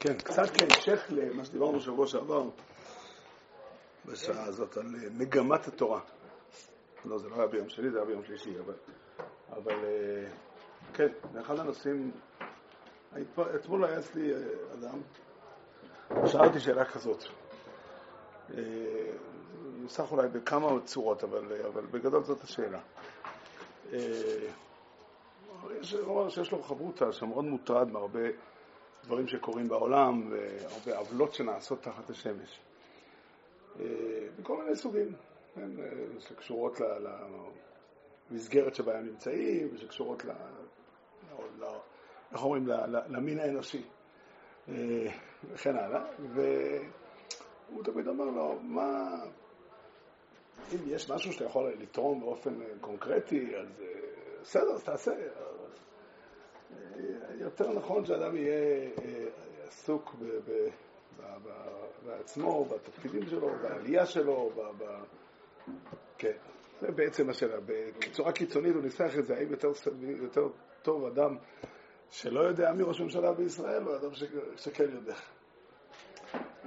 כן, קצת כהמשך למה שדיברנו בשבוע שעבר, בשעה הזאת, על אה, מגמת התורה. לא, זה לא היה ביום שני, זה היה ביום שלישי, אבל... אבל אה, כן, באחד הנושאים... אתמול היה אצלי אה, אדם, שאלתי שאלה כזאת. נוסח אולי בכמה צורות, אבל, אבל בגדול זאת השאלה. יש, הוא אומר שיש לו חברותא שמאוד מוטרד מהרבה דברים שקורים בעולם והרבה עוולות שנעשות תחת השמש. מכל אה, מיני סוגים, כן, אה, שקשורות למסגרת שבה הם נמצאים, ושקשורות ל... איך אומרים? למין האנושי אה, וכן הלאה. והוא תמיד אמר לו, מה... אם יש משהו שאתה יכול לתרום באופן קונקרטי, אז בסדר, אז תעשה. יותר נכון שאדם יהיה עסוק בעצמו, בתפקידים שלו, בעלייה שלו, ב... ב... כן, זה בעצם השאלה. בצורה קיצונית הוא ניסח את זה, האם יותר, יותר טוב אדם שלא יודע מי ראש ממשלה בישראל, או אדם שכן יודע.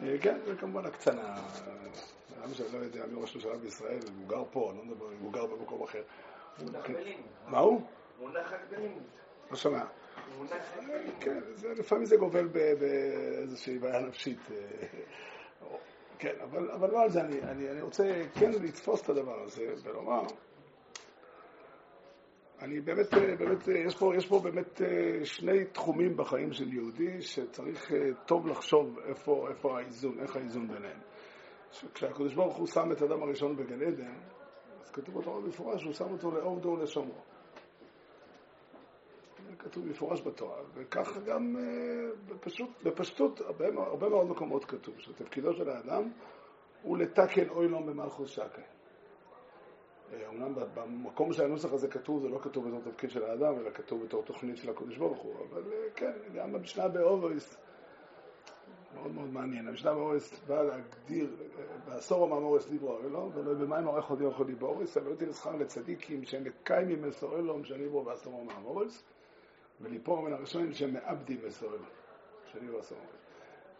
אה, כן, זה כמובן הקצנה. אדם שלא יודע מי ראש ממשלה בישראל, הוא גר פה, אני לא מדבר אם הוא גר במקום אחר. מונח בלימוד. מה הוא? מונח רק בלימוד. לא שומע. כן, לפעמים זה גובל באיזושהי בעיה נפשית. אה, כן, אבל, אבל לא על זה, אני, אני, אני רוצה כן לתפוס את הדבר הזה ולומר, אני באמת, באמת, יש פה, יש פה באמת אה, שני תחומים בחיים של יהודי שצריך אה, טוב לחשוב איפה, איפה האיזון, איך האיזון ביניהם. כשהקדוש ברוך הוא שם את האדם הראשון בגן עדן, אז כתוב בתורה במפורש שהוא שם אותו לעובדו ולשומרו. כתוב במפורש בתורה, וככה גם אה, בפשוט, בפשטות, הרבה, הרבה מאוד מקומות כתוב, שתפקידו של האדם הוא לתקן עוילם במלכוס שקי. אומנם במקום שהנוסח הזה כתוב, זה לא כתוב בתור תפקיד של האדם, אלא כתוב בתור תוכנית של הקדוש ברוך הוא, אבל אה, כן, גם במשנה באוביס, מאוד מאוד מעניין, המשנה באובריס באה להגדיר, אה, בעשור המאמורס דיברו אלו, ולא במים עורך עוד יכול דיבוריס, אבל לא תהיה לשכר לצדיקים שהם מקיימים מסור אלו, משנים בו בעשור המאמורס. וליפור מן הראשונים שהם מאבדים מסורים, שני ועשור.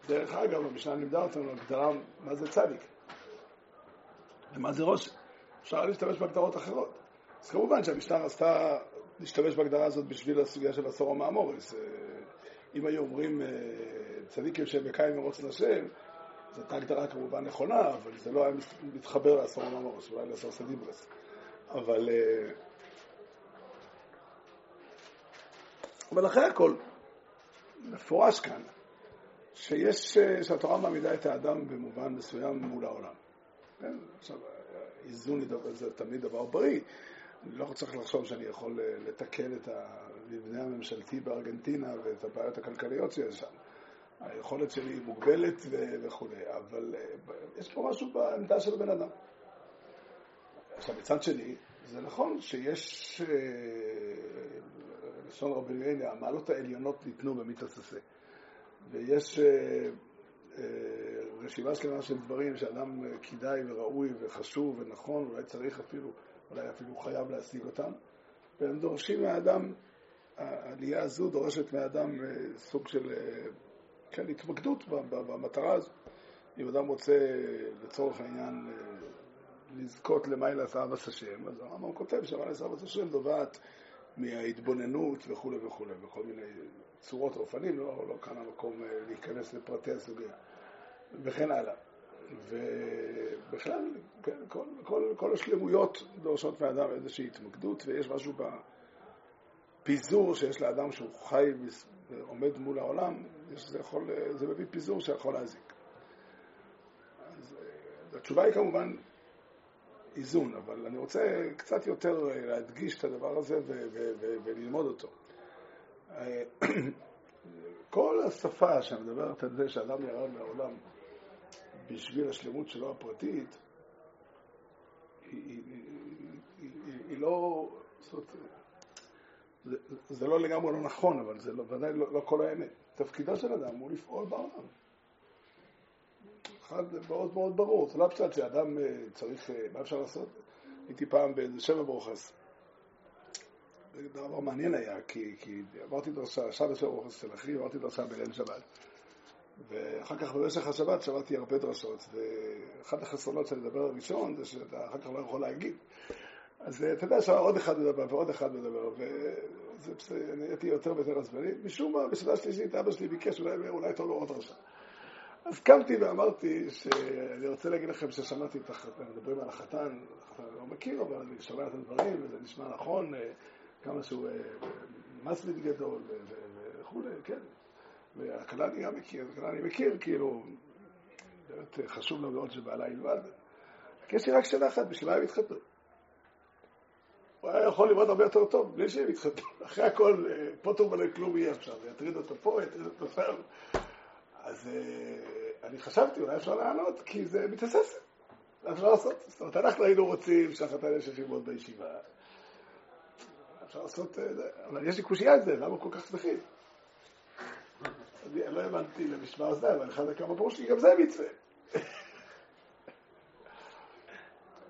דרך אגב, במשנה לימדה אותנו הגדרה מה זה צדיק ומה זה ראש. אפשר להשתמש בהגדרות אחרות. אז כמובן שהמשנה רצתה להשתמש בהגדרה הזאת בשביל הסוגיה של עשור המאמורס. אה, אם היו אומרים אה, צדיקים שהם בקיים מרוץ לשם, זו הייתה הגדרה כמובן נכונה, אבל זה לא היה מתחבר לעשור המאמורס, אולי לעשור סדיברס. אבל אה, אבל אחרי הכל, מפורש כאן, שיש, שהתורה מעמידה את האדם במובן מסוים מול העולם. כן? עכשיו, איזון זה תמיד דבר בריא. אני לא צריך לחשוב שאני יכול לתקן את המבנה הממשלתי בארגנטינה ואת הבעיות הכלכליות שיש שם. היכולת שלי היא מוגבלת וכו', אבל יש פה משהו בעמדה של הבן אדם. עכשיו, מצד שני, זה נכון שיש לשון רבי יואל, המעלות העליונות ניתנו במיתוס הזה. ויש אה, אה, רשימה שלמה של דברים שאדם כדאי וראוי וחשוב ונכון, אולי צריך אפילו, אולי אפילו חייב להשיג אותם, והם דורשים מהאדם, העלייה הזו דורשת מהאדם אה, סוג של, כן, התמקדות במטרה הזו. אם אדם רוצה, לצורך העניין, לזכות למיילס אבס השם, אז הרמב"ם כותב שמיילס אבס השם נובעת מההתבוננות וכולי וכולי, בכל מיני צורות ואופנים, לא, לא כאן המקום אה, להיכנס לפרטי הסוגיה, וכן הלאה. ובכלל, כן, כל, כל, כל השלמויות דורשות מאדם איזושהי התמקדות, ויש משהו בפיזור שיש לאדם שהוא חי ועומד מול העולם, זה, יכול, זה מביא פיזור שיכול להזיק. אז אה, התשובה היא כמובן איזון, אבל אני רוצה קצת יותר אה, להדגיש את הדבר הזה וללמוד אותו. אה, כל השפה שמדברת על זה שאדם ירד מהעולם בשביל השלמות שלו הפרטית, היא, היא, היא, היא לא, זאת זה, זה לא לגמרי לא נכון, אבל זה לא, ודאי לא, לא כל האמת. תפקידו של אדם הוא לפעול בעולם. אחד מאוד מאוד ברור, זה לא פשוט שאדם אה, צריך, אה, מה אפשר לעשות? הייתי פעם באיזה שבע ברוכס. זה דבר מעניין היה, כי, כי עברתי דרשה, שעה לשבע ברוכס של אחי, עברתי דרשה בליל שבת. ואחר כך במשך השבת שמעתי הרבה דרשות, ואחת החסרונות שאני מדבר הראשון זה שאתה אחר כך לא יכול להגיד. אז אתה יודע שעוד אחד מדבר ועוד אחד מדבר, וזה הייתי יותר ויותר עצבני. משום מה, בשנה שלישית אבא שלי ביקש אולי, אולי טוב לו עוד דרשה. אז קמתי ואמרתי שאני רוצה להגיד לכם ששמעתי את החתן, מדברים על החתן, החתן לא מכיר, אבל אני שומע את הדברים, וזה נשמע נכון, כמה שהוא מסליד גדול וכולי, כן. והכלה אני גם מכיר, הכלה אני מכיר, כאילו, באמת חשוב לו מאוד שבעלה ילמד. יש לי רק שאלה אחת, בשביל מה הם התחתנו? הוא היה יכול ללמוד הרבה יותר טוב, בלי שהם התחתנו. אחרי הכל, פה טוב עלי כלום יהיה עכשיו, יטריד אותו פה, יטריד אותו שם. אז אני חשבתי, אולי אפשר לענות, כי זה מתאסס. אפשר לעשות. זאת אומרת, אנחנו היינו רוצים שהחתן יש ללמוד בישיבה. אפשר לעשות, אבל יש לי קושייה על זה, למה כל כך שמחים? אני לא הבנתי למשמע זה, אבל אחד הכמה ברור שלי, גם זה מצווה.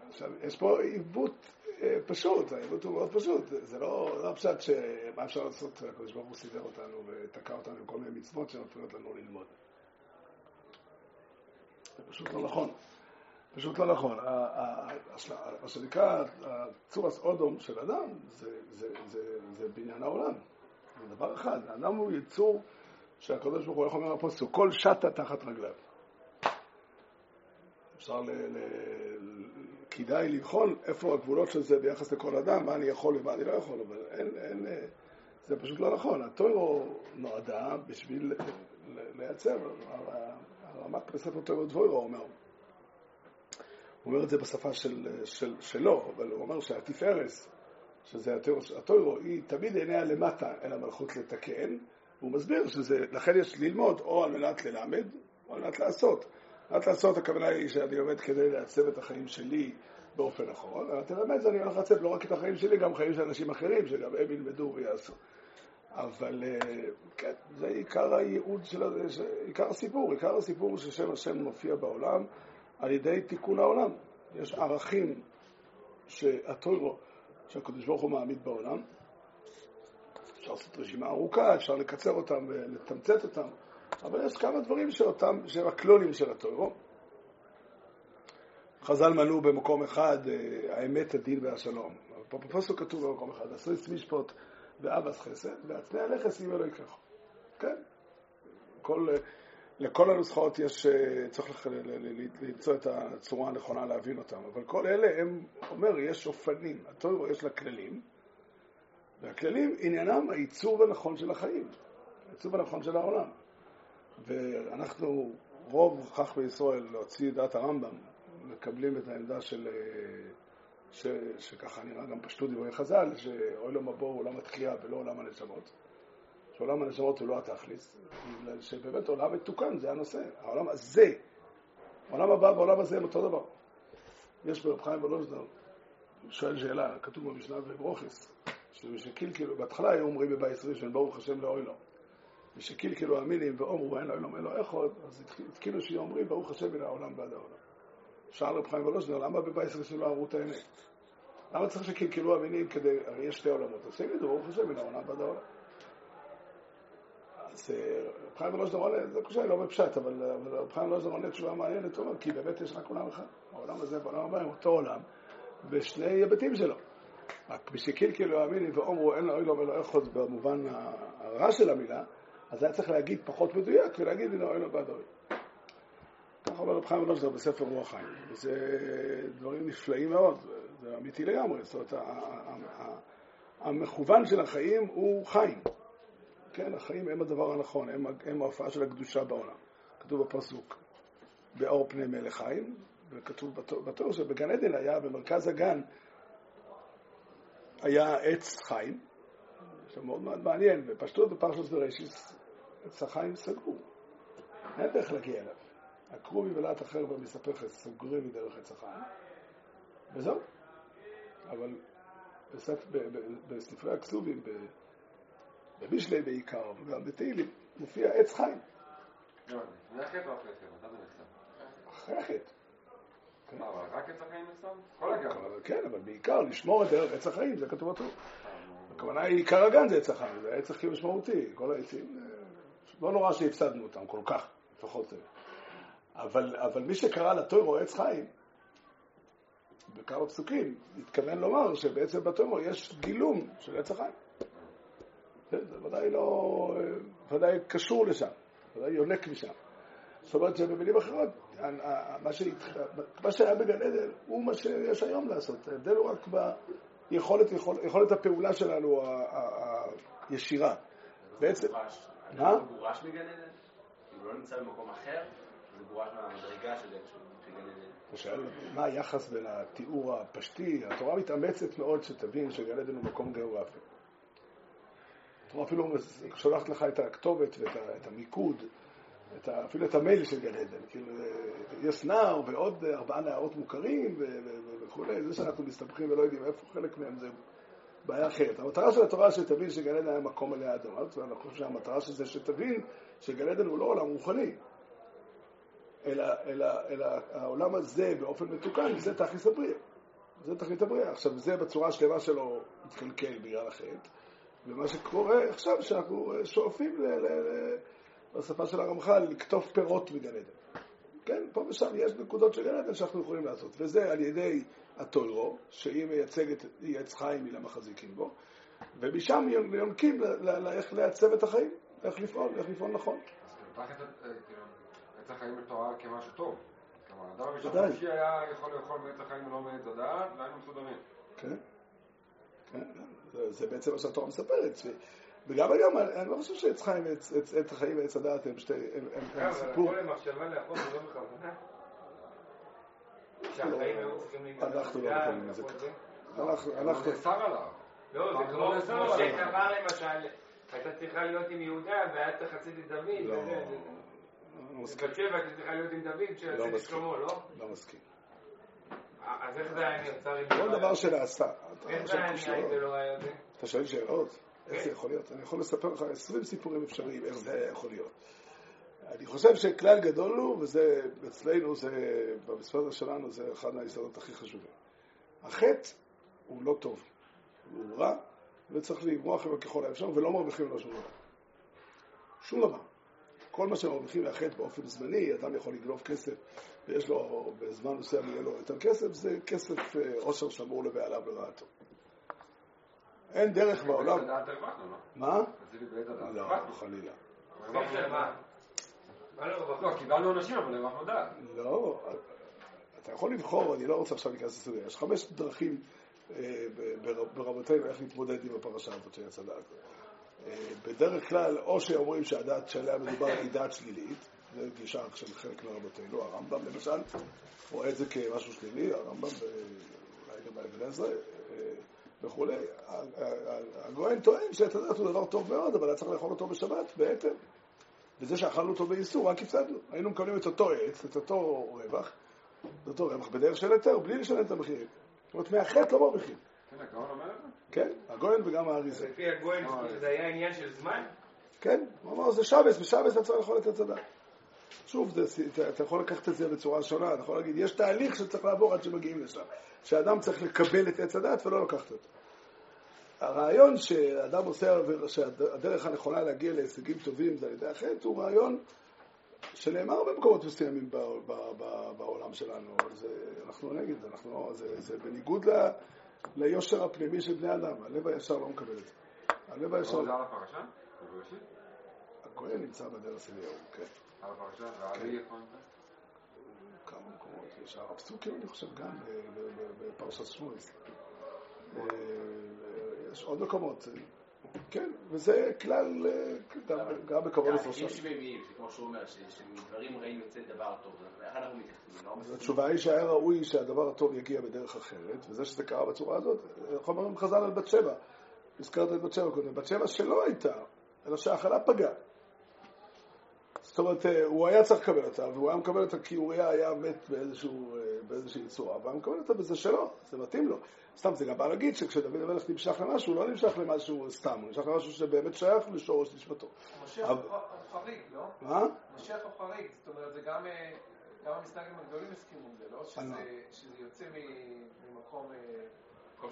עכשיו, יש פה עיוות פשוט, העיוות הוא מאוד פשוט. זה לא, לא פשוט שמה אפשר לעשות, הקדוש ברוך הוא סידר אותנו ותקע אותנו עם כל מיני מצוות שמפריעות לנו ללמוד. פשוט לא נכון. פשוט לא נכון. מה שנקרא, הצורס אודום של אדם זה, בניין העולם. זה דבר אחד. האדם הוא יצור שהקדוש ברוך הוא, איך אומר הפוסק, כל שטה תחת רגליו. אפשר. ל... כדאי לבחון איפה הגבולות של זה ביחס לכל אדם, מה אני יכול ומה אני לא יכול, אבל אין, אין, זה פשוט לא נכון. הטוירו נועדה בשביל לייצר, הרמק בספר טוירו דבוירו אומר, הוא אומר את זה בשפה של, של, שלו, אבל הוא אומר שהתפארס, שזה הטוירו, היא תמיד עיניה למטה אל המלכות לתקן, והוא מסביר שזה, לכן יש ללמוד או על מנת ללמד, או על מנת לעשות. על מנת לעשות, הכוונה היא שאני לומד כדי לעצב את החיים שלי באופן נכון, אבל תלמד זה אני הולך לעצב לא רק את החיים שלי, גם חיים של אנשים אחרים, שגם הם ילמדו ויעשו. אבל כן, זה עיקר הייעוד של, עיקר הסיפור, עיקר הסיפור ששם השם מופיע בעולם על ידי תיקון העולם. יש ערכים שהטוירו, שהקדוש ברוך הוא מעמיד בעולם, אפשר לעשות רשימה ארוכה, אפשר לקצר אותם ולתמצת אותם, אבל יש כמה דברים שאותם, שהם הקלונים של הטוירו. חז"ל מנו במקום אחד, האמת, הדין והשלום. פה בפוסק כתוב במקום אחד, עשריס משפוט ואבס חסד, ועצמי הנכס אם אלוהי ככה. כן? כל, לכל הנוסחאות יש, צריך למצוא את הצורה הנכונה להבין אותם, אבל כל אלה הם, אומר, יש אופנים, הטוירו יש לה כללים, והכללים עניינם הייצור הנכון של החיים, הייצור הנכון של העולם. ואנחנו, רוב חכמי ישראל, להוציא דעת הרמב"ם, מקבלים את העמדה של, ש, שככה נראה גם פשטות דברי חז"ל, שעולם הבא הוא עולם התחייה ולא עולם הנשמות. שעולם הנשמות הוא לא התכליס, בגלל שבאמת עולם מתוקן זה הנושא. העולם הזה, העולם הבא והעולם הזה הם אותו דבר. יש ברב חיים ולוזנר, שואל שאלה, כתוב במשנה וברוחיס, שמשקילקלו, בהתחלה היו אומרים בבית ראשון, ברוך השם לאוילו. ושקילקלו המילים ואומרו אין לאוילום אלו איכות, אז התחילו שאומרים ברוך השם מן העולם ועד העולם. שאל רב חיים ולוזנר, למה בבית ראשון לא אמרו את האמת? למה צריך שקלקלו המילים כדי, הרי יש שתי עולמות, אז תגידו ברוך השם מן העולם ועד העולם. אז רב חיים ולוזנר עונה, זה קשה, לא בפשט, אבל רב חיים ולוזנר עונה תשובה מעניינת, הוא אומר, כי באמת יש רק עולם אחד. העולם הזה והעולם הבא הם אותו עולם, ושני היבטים שלו. רק משקלקלו המילים ואומרו אין לאוילום אלו איכות במובן הרע של המילה, אז היה צריך להגיד פחות מדויק ולהגיד מן האוילום ועד האוילום. ככה אומר רב חיים ולוזנר בספר רוח חיים. וזה דברים נפלאים מאוד, זה אמיתי לגמרי. זאת אומרת, המכוון של החיים הוא חיים. כן, החיים הם הדבר הנכון, הם, הם ההופעה של הקדושה בעולם. כתוב בפסוק, באור פני מלך חיים, וכתוב בתור שבגן עדן היה, במרכז הגן, היה עץ חיים, זה מאוד מאוד מעניין, בפשטות בפרשת בראשיס, עץ החיים סגור, אין דרך להגיע אליו. עקרו מבלעת אחר במספחת, סוגרים מדרך עץ החיים, וזהו. אבל בספרי הכסובים, במשלי בעיקר, וגם בתהילים, מופיע עץ חיים. זה החטא או אחרי חטא? אחרי החטא. מה, אבל רק עץ החיים נחסם? כל הגן. כן, אבל בעיקר לשמור את דרך עץ החיים, זה כתוב בטוח. הכוונה היא, עיקר הגן זה עץ החיים, זה עץ הכי משמעותי. כל העצים, לא נורא שהפסדנו אותם כל כך. לפחות זה. אבל, אבל מי שקרא לטוירו עץ חיים, בכמה פסוקים, התכוון לומר שבעצם בטוירו יש גילום של עץ החיים. זה, זה ודאי לא, ודאי קשור לשם, ודאי יונק משם. זאת אומרת שבמילים אחרות, מה, שהתח... מה שהיה בגן עדן הוא מה שיש היום לעשות. ההבדל הוא רק ביכולת יכול... יכולת הפעולה שלנו הישירה. בעצם... מה? הוא גורש מגן עדן? הוא לא נמצא במקום אחר? הוא שואל מה היחס בין התיאור הפשטי, התורה מתאמצת מאוד שתבין שגן עדן הוא מקום גיאוגרפי. התורה אפילו שולחת לך את הכתובת ואת המיקוד. את ה, אפילו את המייל של גן עדן, כאילו, יש נער ועוד ארבעה נערות מוכרים וכולי, זה שאנחנו מסתבכים ולא יודעים איפה חלק מהם זה בעיה אחרת. המטרה של התורה שתבין שגן עדן היה מקום עלי אדמה, ואני חושב שהמטרה של זה שתבין שגן עדן הוא לא עולם רוחני, אלא העולם הזה באופן מתוקן, זה תכלס הבריאה. זה תכלית הבריאה. עכשיו, זה בצורה השלמה שלו מתקלקל בגלל החטא, ומה שקורה עכשיו, שאנחנו שואפים ל... בשפה של הרמח"ל, לקטוף פירות מגן עדן. כן, פה ושם יש נקודות של גן עדן שאנחנו יכולים לעשות, וזה על ידי הטוירו, שהיא מייצגת, עץ חיים, למחזיקים בו, ומשם יונקים לאיך לייצב את החיים, איך לפעול, איך לפעול נכון. אז עץ החיים בתורה כמשהו טוב. כלומר, האדם הראשון חופשי היה יכול לאכול מעץ החיים ולא מעץ הדעת, והיינו מסודרים. כן, כן, זה בעצם מה שהתורה מספרת. וגם היום, אני לא חושב שעץ חיים ועץ החיים ועץ הדעת הם שתי, הם סיפור. אבל הכל למחשבה לאכול זה לא בכוונה. שהחיים היו צריכים להיכנס אנחנו לא יכולים לזה ככה. אנחנו, אנחנו... נאסר עליו. לא, זה כמו כמו שקבע למשל, הייתה צריכה להיות עם יהודה והיה צריך לצאת את דוד. לא, לא מסכים. בת שבע צריכה להיות עם דוד, לא שיצא את מסכים. שלמה, לא? לא מסכים. אז איך זה היה נרצה? אם כל לא דבר שנעשה. איך אתה זה היה שואל שאלות. לא היה זה? אתה שואל שאלות? איך כן. זה יכול להיות? אני יכול לספר לך 20 סיפורים אפשריים, איך זה היה יכול להיות. אני חושב שכלל גדול הוא, וזה אצלנו, זה, במשפט שלנו, זה אחד מהיסודות הכי חשובים. החטא הוא לא טוב, הוא רע, וצריך לברוח ממנו ככל האפשר, ולא מרוויחים ממנו שום דבר. שום דבר. כל מה שמרוויחים מהחטא באופן זמני, אדם יכול לגנוב כסף, ויש לו, בזמן מסוים יהיה לו יותר כסף, זה כסף אה, עושר שמור לבעליו לרעתו. אין דרך בעולם. הרווחנו, לא? מה? לא. חלילה. לא? לא, קיבלנו אנשים, אבל הרווחנו דעת. לא, אתה יכול לבחור, אני לא רוצה עכשיו להיכנס לסוגיה, יש חמש דרכים אה, ברבותינו איך להתמודד עם הפרשה הזאת של עץ הדעת. בדרך כלל, או שאומרים שהדעת שעליה מדובר היא דעת שלילית, זה גישה של חלק מרבותינו, הרמב"ם למשל, רואה את זה כמשהו שלילי, הרמב"ם ואולי גם האבן עזרא אה, וכולי. הגויין טוען שעץ הדעת הוא דבר טוב מאוד, אבל היה צריך לאכול אותו בשבת, בהתאם. וזה שאכלנו אותו באיסור, רק הפסדנו. היינו מקבלים את אותו עץ, את אותו רווח, את אותו רווח בדרך של היתר, בלי לשלם את המחירים. זאת אומרת, מהחטא לא מרוויחים. כן, הגאון אומר? כן, הגויין וגם האריזה. לפי הגויין זה היה עניין של זמן? כן, הוא אמר, זה שבס, בשבס אתה צריך לאכול את הצדה. שוב, זה, אתה, יכול לקחת את זה בצורה שונה, אתה יכול להגיד, יש תהליך שצריך לעבור עד שמגיעים לשם. שאדם צריך לקבל את עץ הדת ולא לקחת אותו. הרעיון שאדם עושה, שהדרך הנכונה להגיע להישגים טובים זה על ידי החטא, הוא רעיון שנאמר במקומות מסוימים ב, ב, ב, בעולם שלנו, זה, אנחנו נגד אנחנו, זה, זה בניגוד ל, ליושר הפנימי של בני אדם, הלב הישר לא מקבל את זה. הלב הישר, לא, זה על הפרשה? הכהן נמצא בדרך אליהו, כן. על הפרשה? והארי איפה נמצא? כמה מקומות, יש הר הפסוקים, אני חושב, גם בפרשת שמואל. אה, יש עוד מקומות, כן, וזה כלל, אה, גם- בכבוד האנשים לפרשת. שמביאים, שכמו שהוא אומר, שמדברים רעים יוצא דבר טוב, איך אנחנו מתייחסים? לא. התשובה היא שהיה ראוי שהדבר הטוב יגיע בדרך אחרת, וזה שזה קרה בצורה הזאת, איך אומרים חז"ל על בת שבע? הזכרת את בת שבע קודם, בת שבע שלא הייתה, אלא שהאכלה פגעה. זאת אומרת, אה, הוא היה צריך לקבל אותה, והוא היה מקבל אותה כי אוריה היה מת באיזשהו, אה, באיזושהי צורה, והוא היה מקבל אותה בזה שלא, זה מתאים לו. סתם, זה גם בא להגיד שכשדוד המלך נמשך למשהו, הוא לא נמשך למשהו סתם, הוא נמשך למשהו שבאמת שייך לשורש נשמתו. משיח הוא חריג, לא? מה? משיח הוא חריג, זאת אומרת, זה גם, אה, גם המסתגלים הגדולים הסכימו עם זה, לא? על מה? שזה, יוצא ממקום... אה,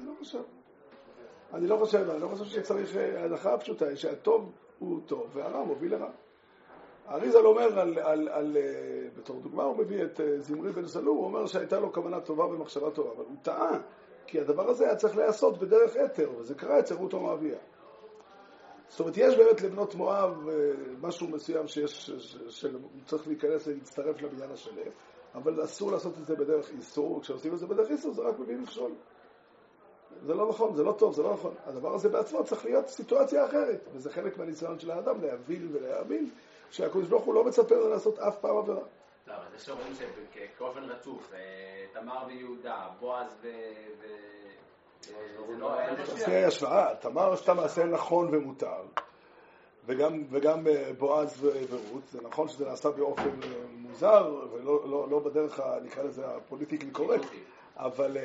לא חושב. אני לא חושב, אני לא חושב שצריך, אה, ההנחה הפשוטה היא שהטוב הוא טוב והרע מוביל לרע. האריזל אומר, על, על, על, אה, בתור דוגמה הוא מביא את אה, זמרי בן סלור, הוא אומר שהייתה לו כוונה טובה ומחשבה טובה, אבל הוא טעה, כי הדבר הזה היה צריך להיעשות בדרך אתר, וזה קרה אצל רות המואביה. זאת אומרת, יש באמת לבנות מואב אה, משהו מסוים שיש, שצריך להיכנס ולהצטרף לבניין השלם, אבל אסור לעשות את זה בדרך איסור, וכשעושים את זה בדרך איסור זה רק מביא מכשול. זה לא נכון, זה לא טוב, זה לא נכון. הדבר הזה בעצמו צריך להיות סיטואציה אחרת, וזה חלק מהניסיון של האדם להבין ולהאמין שהקדוש ברוך הוא לא מצפה לו לעשות אף פעם עבירה. לא, אבל זה שאומרים שכאופן רצוף, אה, תמר ויהודה, בועז ו... זה לא... תעשה השוואה, תמר עשתה מעשה נכון ומותר, וגם, וגם אה, בועז ורות, זה נכון שזה נעשה באופן אה, מוזר, ולא לא, לא בדרך, נקרא לזה, הפוליטיקלי קורקט, אבל,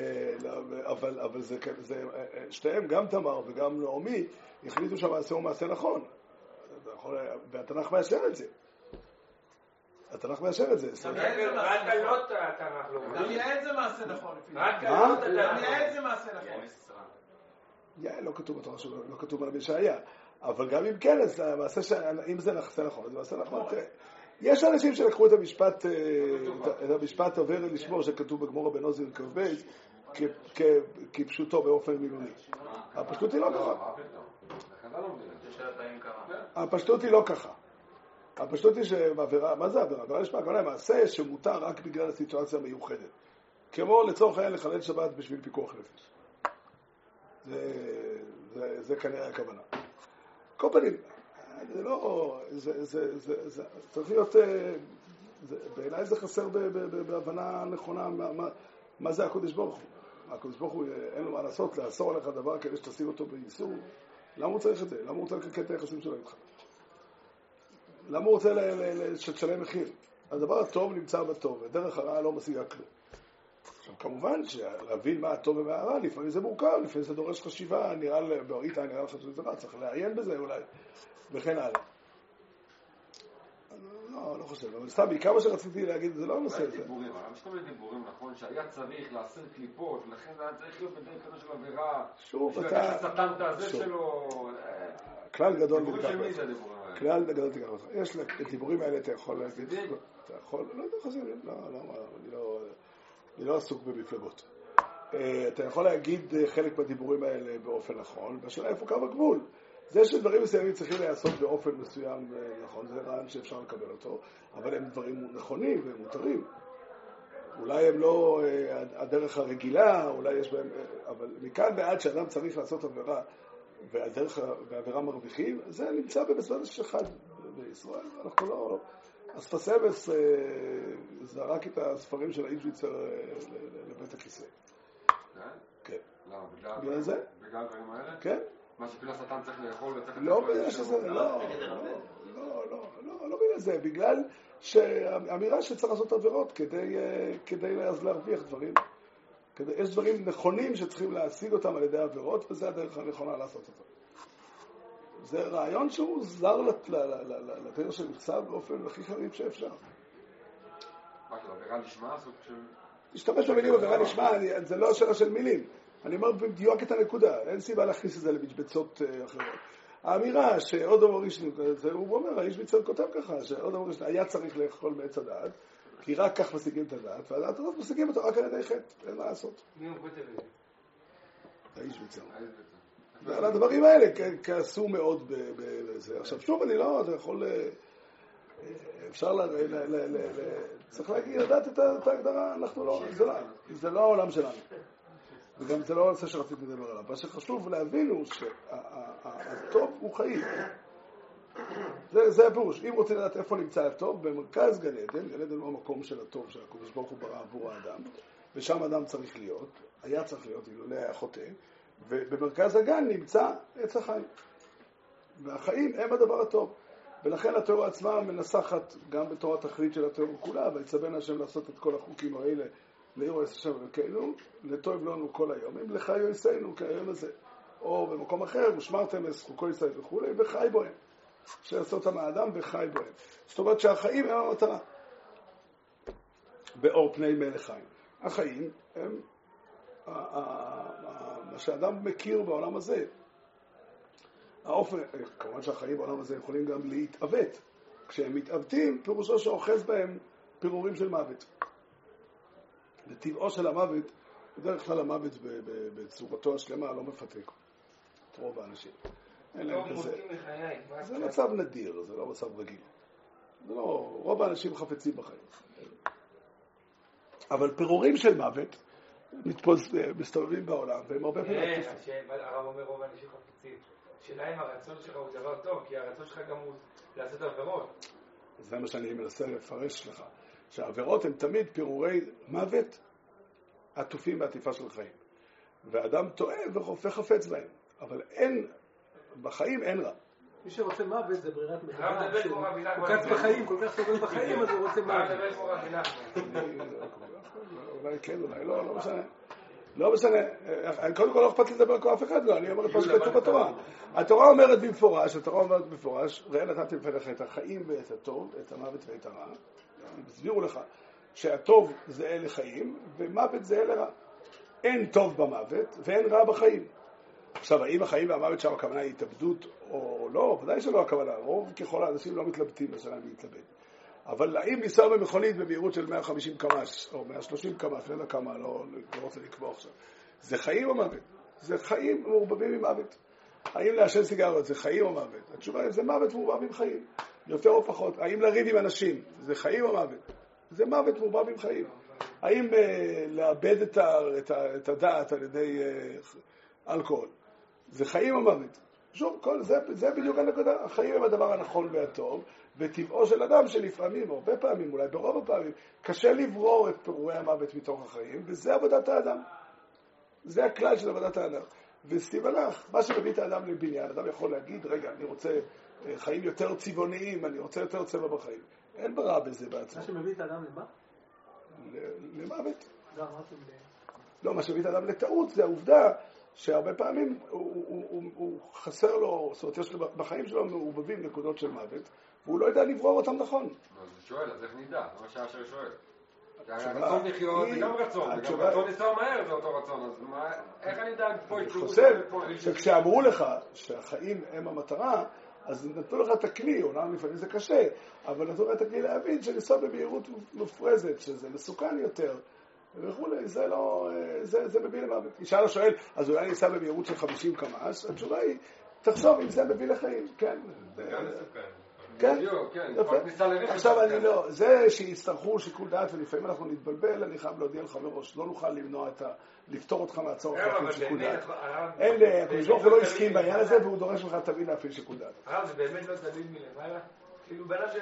אבל, אבל זה, זה, שתיהם, גם תמר וגם נעמי, החליטו שהמעשה הוא מעשה נכון. והתנ"ך מאשר את זה. התנ"ך מאשר את זה. רק עלות התנ"ך לא גם יעל זה מעשה נכון. רק עלות התנ"ך. גם יעל זה מעשה נכון. יעל לא כתוב בתורה שלו, לא כתוב על שהיה. אבל גם אם כן, אז המעשה, ש... אם זה מעשה נכון, זה מעשה נכון. יש אנשים שלקחו את המשפט, אה, את המשפט עובר לשמור, שכתוב בגמור בן עוזי וכ"ב, כפשוטו באופן מילולי. הפשטות היא לא ככה. הפשטות היא לא ככה. הפשטות היא שעבירה, מה זה עבירה? עבירה יש הכוונה מעשה שמותר רק בגלל הסיטואציה המיוחדת. כמו לצורך העניין לחלל שבת בשביל פיקוח נפש. זה, זה, זה כנראה הכוונה. כל פנים, זה לא, זה, זה, זה, זה צריך להיות, אה, בעיניי זה חסר ב, ב, ב, בהבנה נכונה מה, מה, מה זה הקודש ברוך הוא. הקודש ברוך הוא, אין לו מה לעשות, לאסור עליך דבר כדי שתשיג אותו באיסור. למה הוא צריך את זה? למה הוא רוצה לקלקל את היחסים שלו איתך? למה הוא רוצה שתשלם מחיר? הדבר הטוב נמצא בטוב, ודרך הרע לא משיגה כלום. עכשיו, כמובן שלהבין מה הטוב ומה הרע, לפעמים זה מורכב, לפעמים זה דורש חשיבה, נראה, באורית נראה לך שזה רע, צריך לעיין בזה אולי, וכן הלאה. לא, לא חושב, אבל סתם, בעיקר מה שרציתי להגיד, זה לא הנושא הזה. דיבורים, כל מיני דיבורים, נכון, שהיה צריך להסיר קליפות, ולכן זה היה צריך להיות בדרך כזו של עבירה. שוב, אתה... בשביל לקחת את הזה שלו. כלל גדול הדיבורים האלה? כלל גדול תיקח אותך. יש את הדיבורים האלה, אתה יכול להגיד, אתה יכול, לא יודע חסידים, לא, לא, אני לא, אני לא עסוק במפלגות. אה, אתה יכול להגיד אה, חלק מהדיבורים האלה באופן נכון, והשאלה איפה קו הגבול. זה שדברים מסוימים צריכים להיעשות באופן מסוים אה, נכון, זה רעיון שאפשר לקבל אותו, אבל הם דברים נכונים והם מותרים. אולי הם לא אה, הדרך הרגילה, אולי יש בהם, אה, אבל מכאן ועד שאדם צריך לעשות עבירה והדרך, והעבירה מרוויחים, זה נמצא במסודש אחד בישראל, אנחנו לא... אספסבס זרק את הספרים של האישוויצר לבית הכיסא. כן. למה? בגלל זה? בגלל הדברים האלה? כן. מה שפיל השטן צריך לאכול וצריך... לא בגלל שזה, לא, לא, לא, לא, לא בגלל זה, בגלל שאמירה שצריך לעשות עבירות כדי, כדי להרוויח דברים. כדי, יש דברים נכונים שצריכים להשיג אותם על ידי עבירות, וזה הדרך הנכונה לעשות אותם. זה רעיון שהוא זר לתדר שנכתב באופן הכי חריף שאפשר. מה, עבירה נשמע? של... להשתמש במילים עבירה נשמע, זה לא השאלה של מילים. אני אומר בדיוק את הנקודה, אין סיבה להכניס את זה למשבצות אה, אחרות. האמירה שעוד אמר ראשון, הוא אומר, האיש מצד כותב ככה, שעוד אמר ראשון היה צריך לאכול מעץ הדעת, כי רק כך משיגים את הדעת, והדעת הזאת משיגים אותו רק על ידי חטא, אין מה לעשות. מי הוא כותב את זה? האיש מצד. ועל הדברים האלה כעסו מאוד בזה. עכשיו שוב, אני לא, אתה יכול... אה, אפשר ל... צריך לדעת את ההגדרה, אנחנו לא, זה לא העולם שלנו. וגם זה לא הנושא שרציתי לדבר עליו. מה שחשוב להבין הוא שהטוב הוא חיים. זה, זה הפירוש. אם רוצים לדעת איפה נמצא הטוב, במרכז גן עדן, גן עדן הוא המקום של הטוב שהקדוש ברוך הוא ברא עבור האדם, ושם אדם צריך להיות, היה צריך להיות, אילולא היה חוטא, ובמרכז הגן נמצא עץ החיים. והחיים הם הדבר הטוב. ולכן התיאוריה עצמה מנסחת גם בתור התכלית של התיאוריה כולה, ויצווה השם לעשות את כל החוקים האלה לעיר עשה שם אלוקינו, לטוב לנו כל היום, אם לך יועסנו כהיום הזה. או במקום אחר, ושמרתם לזכוקו ישראל וכולי, וחי בוהם. שיעשה אותם האדם וחי בוהם. זאת אומרת שהחיים הם המטרה. באור פני מלך חיים. החיים הם מה שאדם מכיר בעולם הזה. האופן, כמובן שהחיים בעולם הזה יכולים גם להתעוות. כשהם מתעוותים, פירושו שאוחז בהם פירורים של מוות. וטבעו של המוות, בדרך כלל המוות בצורתו השלמה לא מפתק את רוב האנשים. אין לא להם כזה. מחיי. מה זה? מצב נדיר, זה לא מצב רגיל. זה לא, רוב האנשים חפצים בחיים. אבל פירורים של מוות מתפוס, מסתובבים בעולם, והם הרבה פעמים כן, הרב אומר רוב האנשים חפצים. השאלה אם הרצון שלך הוא דבר טוב, כי הרצון שלך גם הוא לעשות עבירות. זה מה שאני מנסה לפרש לך, שהעבירות הן תמיד פירורי מוות עטופים בעטיפה של חיים. ואדם טועה ורופא חפץ בהם, אבל אין, בחיים אין רע. מי שרוצה מוות זה ברירת רבי הוא. קץ בחיים, כל כך סובל בחיים, אז הוא רוצה מוות. אולי כן, אולי לא, לא משנה. לא משנה, אה, קודם כל לא אכפת לי לדבר כמו אף אחד, לא, אני אומר את מה שכתוב בתורה. התורה אומרת במפורש, התורה אומרת במפורש, ראה נתתי בפניך את החיים ואת הטוב, את המוות ואת הרע. הם הסבירו לך שהטוב זה אלה חיים, ומוות זה אלה רע. אין טוב במוות ואין רע בחיים. עכשיו, האם החיים והמוות שם הכוונה היא התאבדות או לא? ודאי שלא הכוונה. רוב ככל האנשים לא מתלבטים אם להתלבט. אבל האם לנסוע במכונית במהירות של 150 קמ"ש או 130 קמ"ש, לא יודע כמה, לא, לא רוצה לקבוע עכשיו, זה חיים או מוות? זה חיים מעורבבים עם מוות. האם לעשן סיגריות זה חיים או מוות? התשובה היא זה מוות מעורבב עם חיים, יותר או פחות. האם לריב עם אנשים זה חיים או מוות? זה מוות מעורבב עם חיים. האם uh, לאבד את, ה, את, ה, את הדעת על ידי uh, אלכוהול זה חיים או מוות? שוב, כל, זה, זה בדיוק הנקודה. החיים הם הדבר הנכון והטוב, וטבעו של אדם שלפעמים, הרבה פעמים, אולי ברוב הפעמים, קשה לברור את פירורי המוות מתוך החיים, וזה עבודת האדם. זה הכלל של עבודת האדם. ושים הלך, מה שמביא את האדם לבניין, אדם יכול להגיד, רגע, אני רוצה חיים יותר צבעוניים, אני רוצה יותר צבע בחיים. אין ברע בזה בעצמו. מה שמביא את האדם למה? למוות. לא. לא, מה שמביא את האדם לטעות זה העובדה שהרבה פעמים הוא, הוא, הוא, הוא חסר לו, זאת אומרת, יש לו בחיים שלו מעורבבים נקודות של מוות, והוא לא יודע לברור אותם נכון. אז הוא שואל, אז איך נדע? זה מה שאשר שואל. הרצון לחיות זה גם רצון, וגם התשובה- רצון לנסוע מהר זה אותו רצון, אז מה- איך אני אם פה אני חושב שכשאמרו לך שהחיים הם המטרה, אז נתנו לך את הכלי, אומנם לפעמים זה קשה, אבל נתנו לך את הכלי להבין שלנסוע במהירות מופרזת, שזה מסוכן יותר, וכולי, זה לא, זה, זה מביא למוות. ישאל השואל, אז אולי ניסע במהירות של 50 קמ"ש? התשובה היא, תחשוב אם זה מביא לחיים, כן. גם מסוכן. כן, בדיוק, כן, עכשיו אני כן. לא, זה שיצטרכו שיקול דעת ולפעמים אנחנו נתבלבל, אני חייב להודיע לך מראש, לא נוכל למנוע את ה... לפתור אותך מהצורך הרב, להפעיל שיקול דעת. הרב, אין, באמת הקדוש ברוך הוא לא הסכים בעניין. הזה והוא דורש ממך תמיד להפעיל שיקול דעת. הרב, זה באמת לא תלוי מלמעלה? כאילו ברוך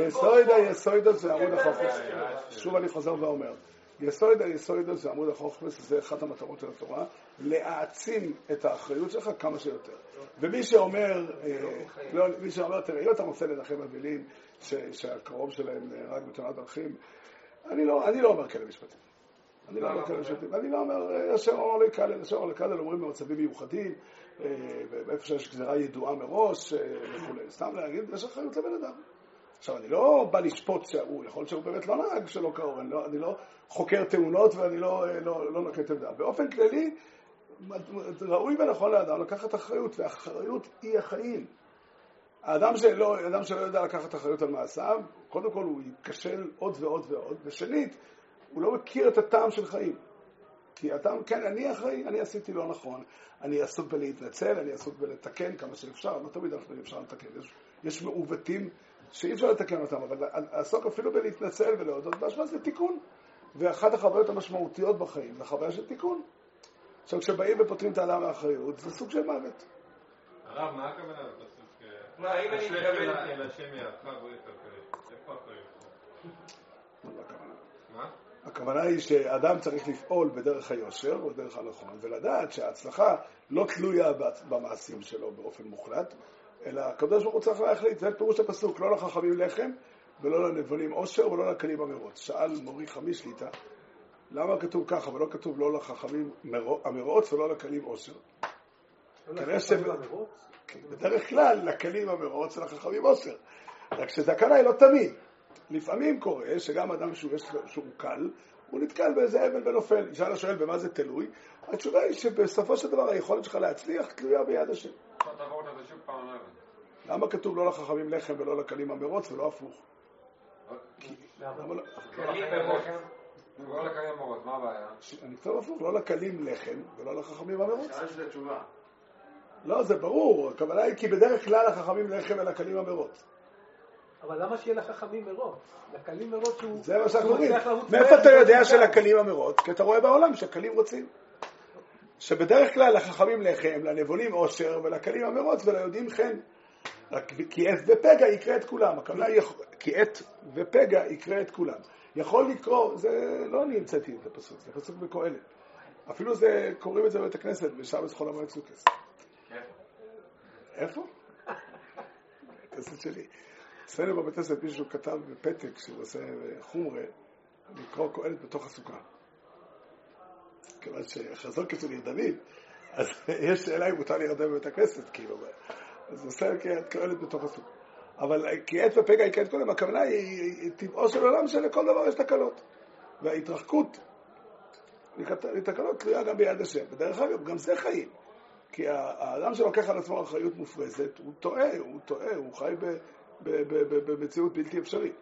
יסוידה, הוא. יסוידה זה עמוד כן, החוכמה. כן, שוב אני חוזר ואומר, יסוידה, יסוידה זה עמוד החוכמה, זה אחת המטרות של התורה, להעצים את האחריות שלך כמה שיותר. ומי שאומר, אה, לא, מי שאומר, תראה, אם אתה רוצה לנחם אבלים שהקרוב שלהם נהרג בתאונת דרכים, אני לא, אני לא אומר כאלה משפטים. אני לא אומר כאלה משפטים. אני לא אומר, אשר אמר לי קלל, אשר אמר לי קלל אומרים במצבים מיוחדים, אה, ואיפה שיש גזירה ידועה מראש אה, וכולי. סתם להגיד, יש אחריות לבן אדם. עכשיו, אני לא בא לשפוט שהוא, יכול להיות שהוא באמת לא נהג שלא קרוב, אני לא, אני לא חוקר תאונות ואני לא, אה, לא, לא נוקט עמדה. באופן כללי, ראוי ונכון לאדם לקחת אחריות, והאחריות היא החיים. האדם שלא, האדם שלא יודע לקחת אחריות על מעשיו, קודם כל הוא ייכשל עוד ועוד ועוד, ושנית, הוא לא מכיר את הטעם של חיים. כי הטעם, כן, אני אחראי, אני עשיתי לא נכון, אני עסוק בלהתנצל, אני עסוק בלתקן כמה שאפשר, לא תמיד אפשר לתקן, יש, יש מעוותים שאי אפשר לתקן אותם, אבל לעסוק אפילו בלהתנצל ולהודות באשמה זה תיקון. ואחת החוויות המשמעותיות בחיים זה חוויה של תיקון. עכשיו, כשבאים ופותרים את האדם מהאחריות, זה סוג של מוות. הרב, מה הכוונה בפסוק? אה, מה, אם אני מתכוון- אל- אל השם יעדך בו יתקרב. איפה הכוונה? מה? הכוונה היא שאדם צריך לפעול בדרך היושר או בדרך הנכון, ולדעת שההצלחה לא תלויה במעשים שלו באופן מוחלט, אלא הקדוש ברוך הוא צריך להחליט, זה פירוש הפסוק, לא לחכמים לחם ולא לנבונים עושר ולא לקלים המרוץ. שאל מורי חמי שליטה, למה כתוב ככה ולא כתוב לא לחכמים מרו- המרוץ ולא לקלים עושר? כנראה ש- כן, בדרך כלל לקלים המרוץ ולחכמים עושר. רק שזקנה היא לא תמיד. לפעמים קורה שגם אדם שהוא, יש, לו- שהוא קל, הוא נתקל באיזה אבן ונופל. ישאל השואל במה זה תלוי? התשובה היא שבסופו של דבר היכולת שלך להצליח תלויה ביד השם. פעם על האבן. למה כתוב לא לחכמים לחם ולא לקלים המרוץ ולא הפוך? למה לא? קלים מרוץ. לא לקיים מורות, מה הבעיה? אני כתוב הפוך, לא לקלים לחם ולא לחכמים המרוץ. שאלה שזה תשובה. לא, זה ברור, הכוונה היא כי בדרך כלל החכמים לחם ולקלים המרוץ. אבל למה שיהיה לחכמים מרוץ? לקלים מרוץ שהוא... זה מה שאנחנו אומרים. מאיפה אתה יודע. שלקלים המרוץ? כי אתה רואה בעולם שהקלים רוצים. שבדרך כלל לחכמים לחם, לנבונים עושר ולקלים המרוץ וליודעים חן. רק כי עת ופגע יקרה את כולם. הכוונה היא כי עת ופגע יקרה את כולם. יכול לקרוא, זה לא אני המצאתי את הפסוק, זה פסוק בקהלת. אפילו זה, קוראים את זה בבית הכנסת, בשבס חול המועד סוכס. איפה? הכנסת שלי. אצלנו בבית הכנסת מישהו כתב בפתק שהוא עושה חומרה לקרוא קהלת בתוך הסוכה. כיוון שחזון כזה נרדמים, אז יש שאלה אם מותר להירדם בבית הכנסת, כאילו. אז עושה קהלת בתוך הסוכה. אבל כי עת ופגע יקרה את קודם, הכוונה היא, היא, היא טבעו של עולם שלכל דבר יש תקלות. וההתרחקות מתקלות תלויה גם ביד השם. ודרך אגב, גם זה חיים. כי האדם שלוקח על עצמו אחריות מופרזת, הוא טועה, הוא טועה, הוא חי במציאות בלתי אפשרית.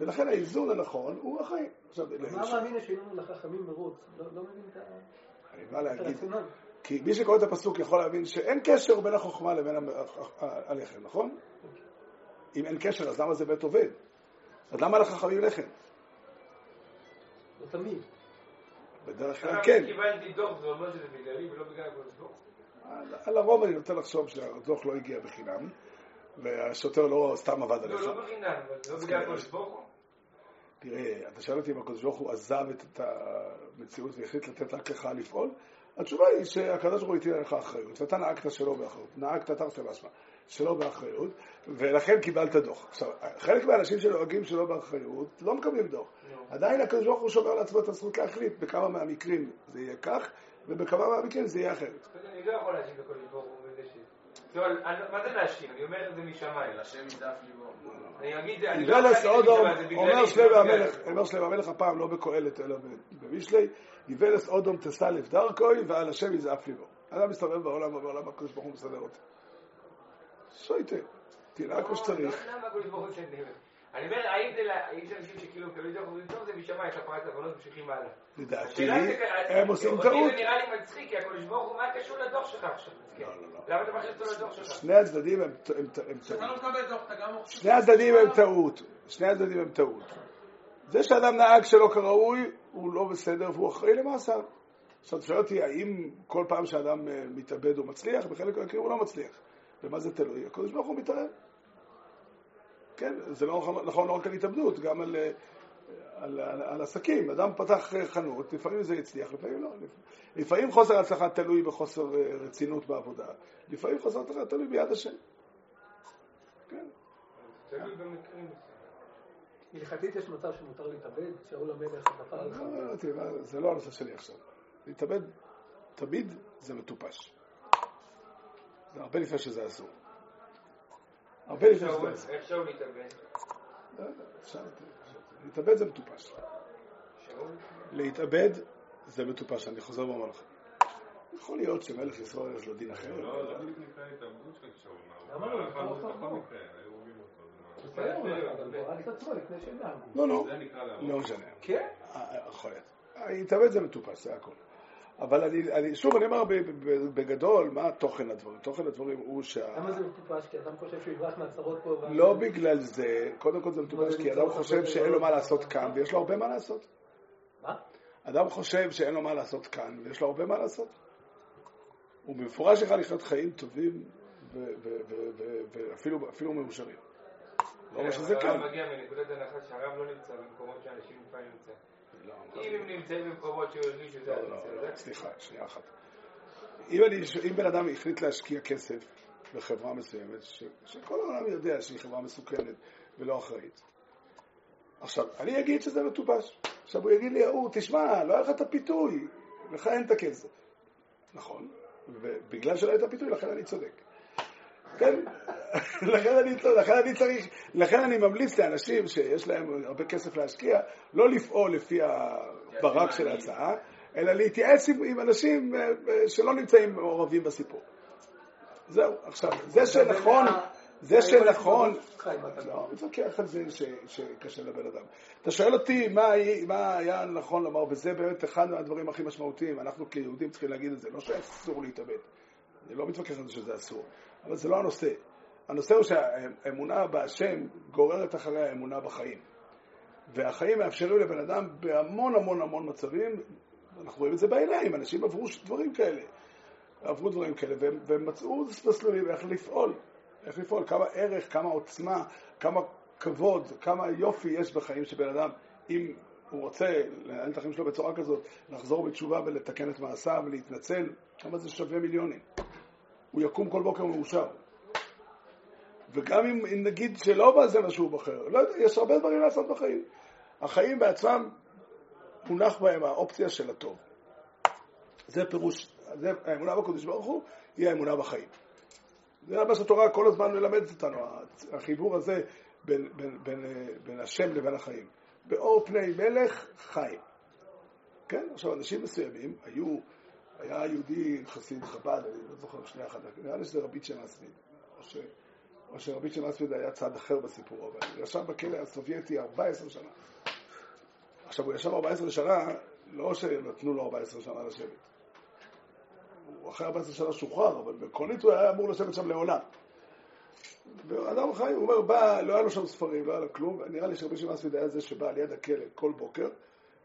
ולכן האיזון הנכון הוא החיים. עכשיו, מה מאמין לנו לחכמים מרוץ? לא לא מבין את ה- אני בא להגיד. כי מי שקורא את הפסוק יכול להבין שאין קשר בין החוכמה לבין הלחם, נכון? אם אין קשר, אז למה זה בית עובד? אז למה לחכמים לחם? לא תמיד. בדרך כלל עכשיו כן. קיבלתי דוח, זה אומר שזה בגללי ולא בגלל הקדוש ברוך הוא. על- הרוב אני נוטה לחשוב שהדוח לא הגיע בחינם, והשוטר לא סתם עבד לא, עליך. לא בחינם, אבל לא בגלל כן, הקדוש ברוך הוא. תראה, אתה שואל אותי אם הקדוש ברוך הוא עזב את את המציאות והחליט לתת רק לך לפעול? התשובה היא שהקדוש ברוך הוא הטיל עליך אחריות, ואתה נהגת שלא באחריות, נהגת תרתי משמע, שלא באחריות, ולכן קיבלת דוח. עכשיו, חלק מהאנשים שנוהגים שלא באחריות לא מקבלים דוח. עדיין הקדוש ברוך הוא שומר לעצמו את הזכות להחליט בכמה מהמקרים זה יהיה כך, ובכמה מהמקרים זה יהיה אחרת. אני לא יכול להאשים את הקדוש ברוך הוא בזה ש... לא, אני- מה זה להאשים? אני אומר את זה משמיים. איוולס זה בגללי, אומר שלם לא המלך, אומר שלם המלך הפעם לא בקהלת אלא במשלי, איוולס אודום תסלף דרכוי ועל השם יזעף ליבו. אדם מסתובב בעולם ובעולם הקדוש ברוך הוא מסדר אותו. שויטה, תנהג כמו שצריך. אני אומר, האם זה, אנשים שכאילו מקבלים דוח וטוב זה משמיים, יש הפרת הבנות ממשיכים הלאה. לדעתי, הם עושים אותי טעות. זה נראה לי מצחיק, כי הקדוש ברוך הוא, מה קשור לדוח שלך עכשיו? לא, לא, לא. למה אתה מכניס אותו לדוח שלך? שני הצדדים הם הם כשאתה טעות. לא מקבל דוח, אתה גם חושב... שני הצדדים הם טעות. שני הצדדים הם טעות. זה שאדם נהג שלא כראוי, הוא לא בסדר והוא אחראי למעשיו. עכשיו, אתה שואל אותי, האם כל פעם שאדם אה, מתאבד הוא מצליח? בחלק מהמקרים הוא לא מצליח. במה זה תלוי? הקדוש ברוך הוא מתערב. כן, זה לא נכון- נכון לא רק על התאבדות, גם על, אה, על, על, על עסקים. אדם פתח אה, חנות, לפעמים זה הצליח, לפעמים לא. לפעמים חוסר הצלחה תלוי בחוסר אה, רצינות בעבודה. לפעמים חוסר הצלחה תלוי ביד השם. כן. תלוי במקרים. הלכתית יש מצב שמותר להתאבד, שאול המלך נפל. לא, זה לא הנושא שלי עכשיו. להתאבד, תמיד זה מטופש. זה הרבה לפני שזה אסור. הרבה לפני אסור. איך שאול מתאבד? אפשר, להתאבד זה מטופש. להתאבד זה מטופש, אני חוזר ואומר לך. יכול להיות שמלך ישראל יש לו דין אחר. לא, לא בדיוק נקרא התאבדות של שאול. למה לא? לא. לא, לא, משנה. כן? אה, אה, יכול להיות. להתאבד זה מטופש, זה הכל. אבל אני, אני, שוב, אני אומר ב- ב- בגדול, מה תוכן הדברים? תוכן הדברים הוא שה... למה זה מטופש? כי אדם חושב שהוא יברח מהצרות פה. לא בגלל זה, קודם כל זה מטופש, כי אדם חושב שאין לו מה לעשות כאן, ויש לו הרבה מה לעשות. מה? אדם חושב שאין לו מה לעשות כאן, ויש לו הרבה מה לעשות. הוא במפורש יכול לחיות חיים טובים ואפילו אפילו מאושרים. לא אומר שזה הרב כאן. מגיע מנקודת הנחה שהרב לא נמצא במקומות שאנשים לפעמים נמצאים. אם הם נמצאים במקומות שהוא הרגיש שזה לא, לא, לא, זה- סליחה, שנייה אחת. אם, אני, אם בן אדם החליט להשקיע כסף בחברה מסוימת, ש, שכל העולם יודע שהיא חברה מסוכנת ולא אחראית. עכשיו, אני אגיד שזה מטופש. עכשיו הוא יגיד לי, ההוא, תשמע, לא היה לך את הפיתוי, לך אין את הכסף. נכון, ובגלל שלא היה את הפיתוי, לכן אני צודק. כן, לכן אני, לכן אני צריך, לכן אני ממליץ לאנשים שיש להם הרבה כסף להשקיע, לא לפעול לפי הברק של ההצעה, אלא להתייעץ עם, עם אנשים אה, אה, שלא נמצאים מעורבים בסיפור. זהו, עכשיו, זה שנכון, זה שנכון, אתה לא, מתווכח על זה שקשה לבן אדם. אתה שואל אותי מה, מה היה נכון לומר, וזה באמת אחד מהדברים הכי משמעותיים, אנחנו כיהודים צריכים להגיד את זה, לא שאסור להתאבד, אני לא מתווכח על זה שזה אסור, אבל זה לא הנושא. הנושא הוא שהאמונה בהשם גוררת אחריה האמונה בחיים. והחיים מאפשרים לבן אדם בהמון המון המון מצבים, אנחנו רואים את זה בעיניים, אנשים עברו דברים כאלה, עברו דברים כאלה, והם, והם מצאו מסלולים איך לפעול, איך לפעול, כמה ערך, כמה עוצמה, כמה כבוד, כמה יופי יש בחיים של בן אדם, אם הוא רוצה לנהל את החיים שלו בצורה כזאת, לחזור בתשובה ולתקן את מעשיו ולהתנצל, כמה זה שווה מיליונים. הוא יקום כל בוקר מאושר. וגם אם, אם נגיד שלא זה מה שהוא בוחר, לא יודע, יש הרבה דברים לעשות בחיים. החיים בעצמם, מונח בהם האופציה של הטוב. זה פירוש, זה, האמונה בקדוש ברוך הוא היא האמונה בחיים. זה מה שהתורה כל הזמן מלמדת אותנו, החיבור הזה בין, בין, בין, בין השם לבין החיים. באור פני מלך חיים. כן? עכשיו, אנשים מסוימים היו, היה יהודי חסיד חב"ד, אני לא זוכר שנייה אחת, נראה לי שזה רבי צ'מאסמיד, או, ש, או שרבי צ'מאסמיד היה צד אחר בסיפור, אבל הוא ישב בכלא הסובייטי 14 שנה. עכשיו, הוא ישב 14 שנה, לא שנתנו לו 14 שנה לשבת. הוא אחרי 14 שנה שוחרר, אבל בעקרונית הוא היה אמור לשבת שם לעולם. ואדם חי, הוא אומר, בא, לא היה לו שם ספרים, לא היה לו כלום, נראה לי שרבי שמעון מספיד היה זה שבא על יד הכלא כל בוקר,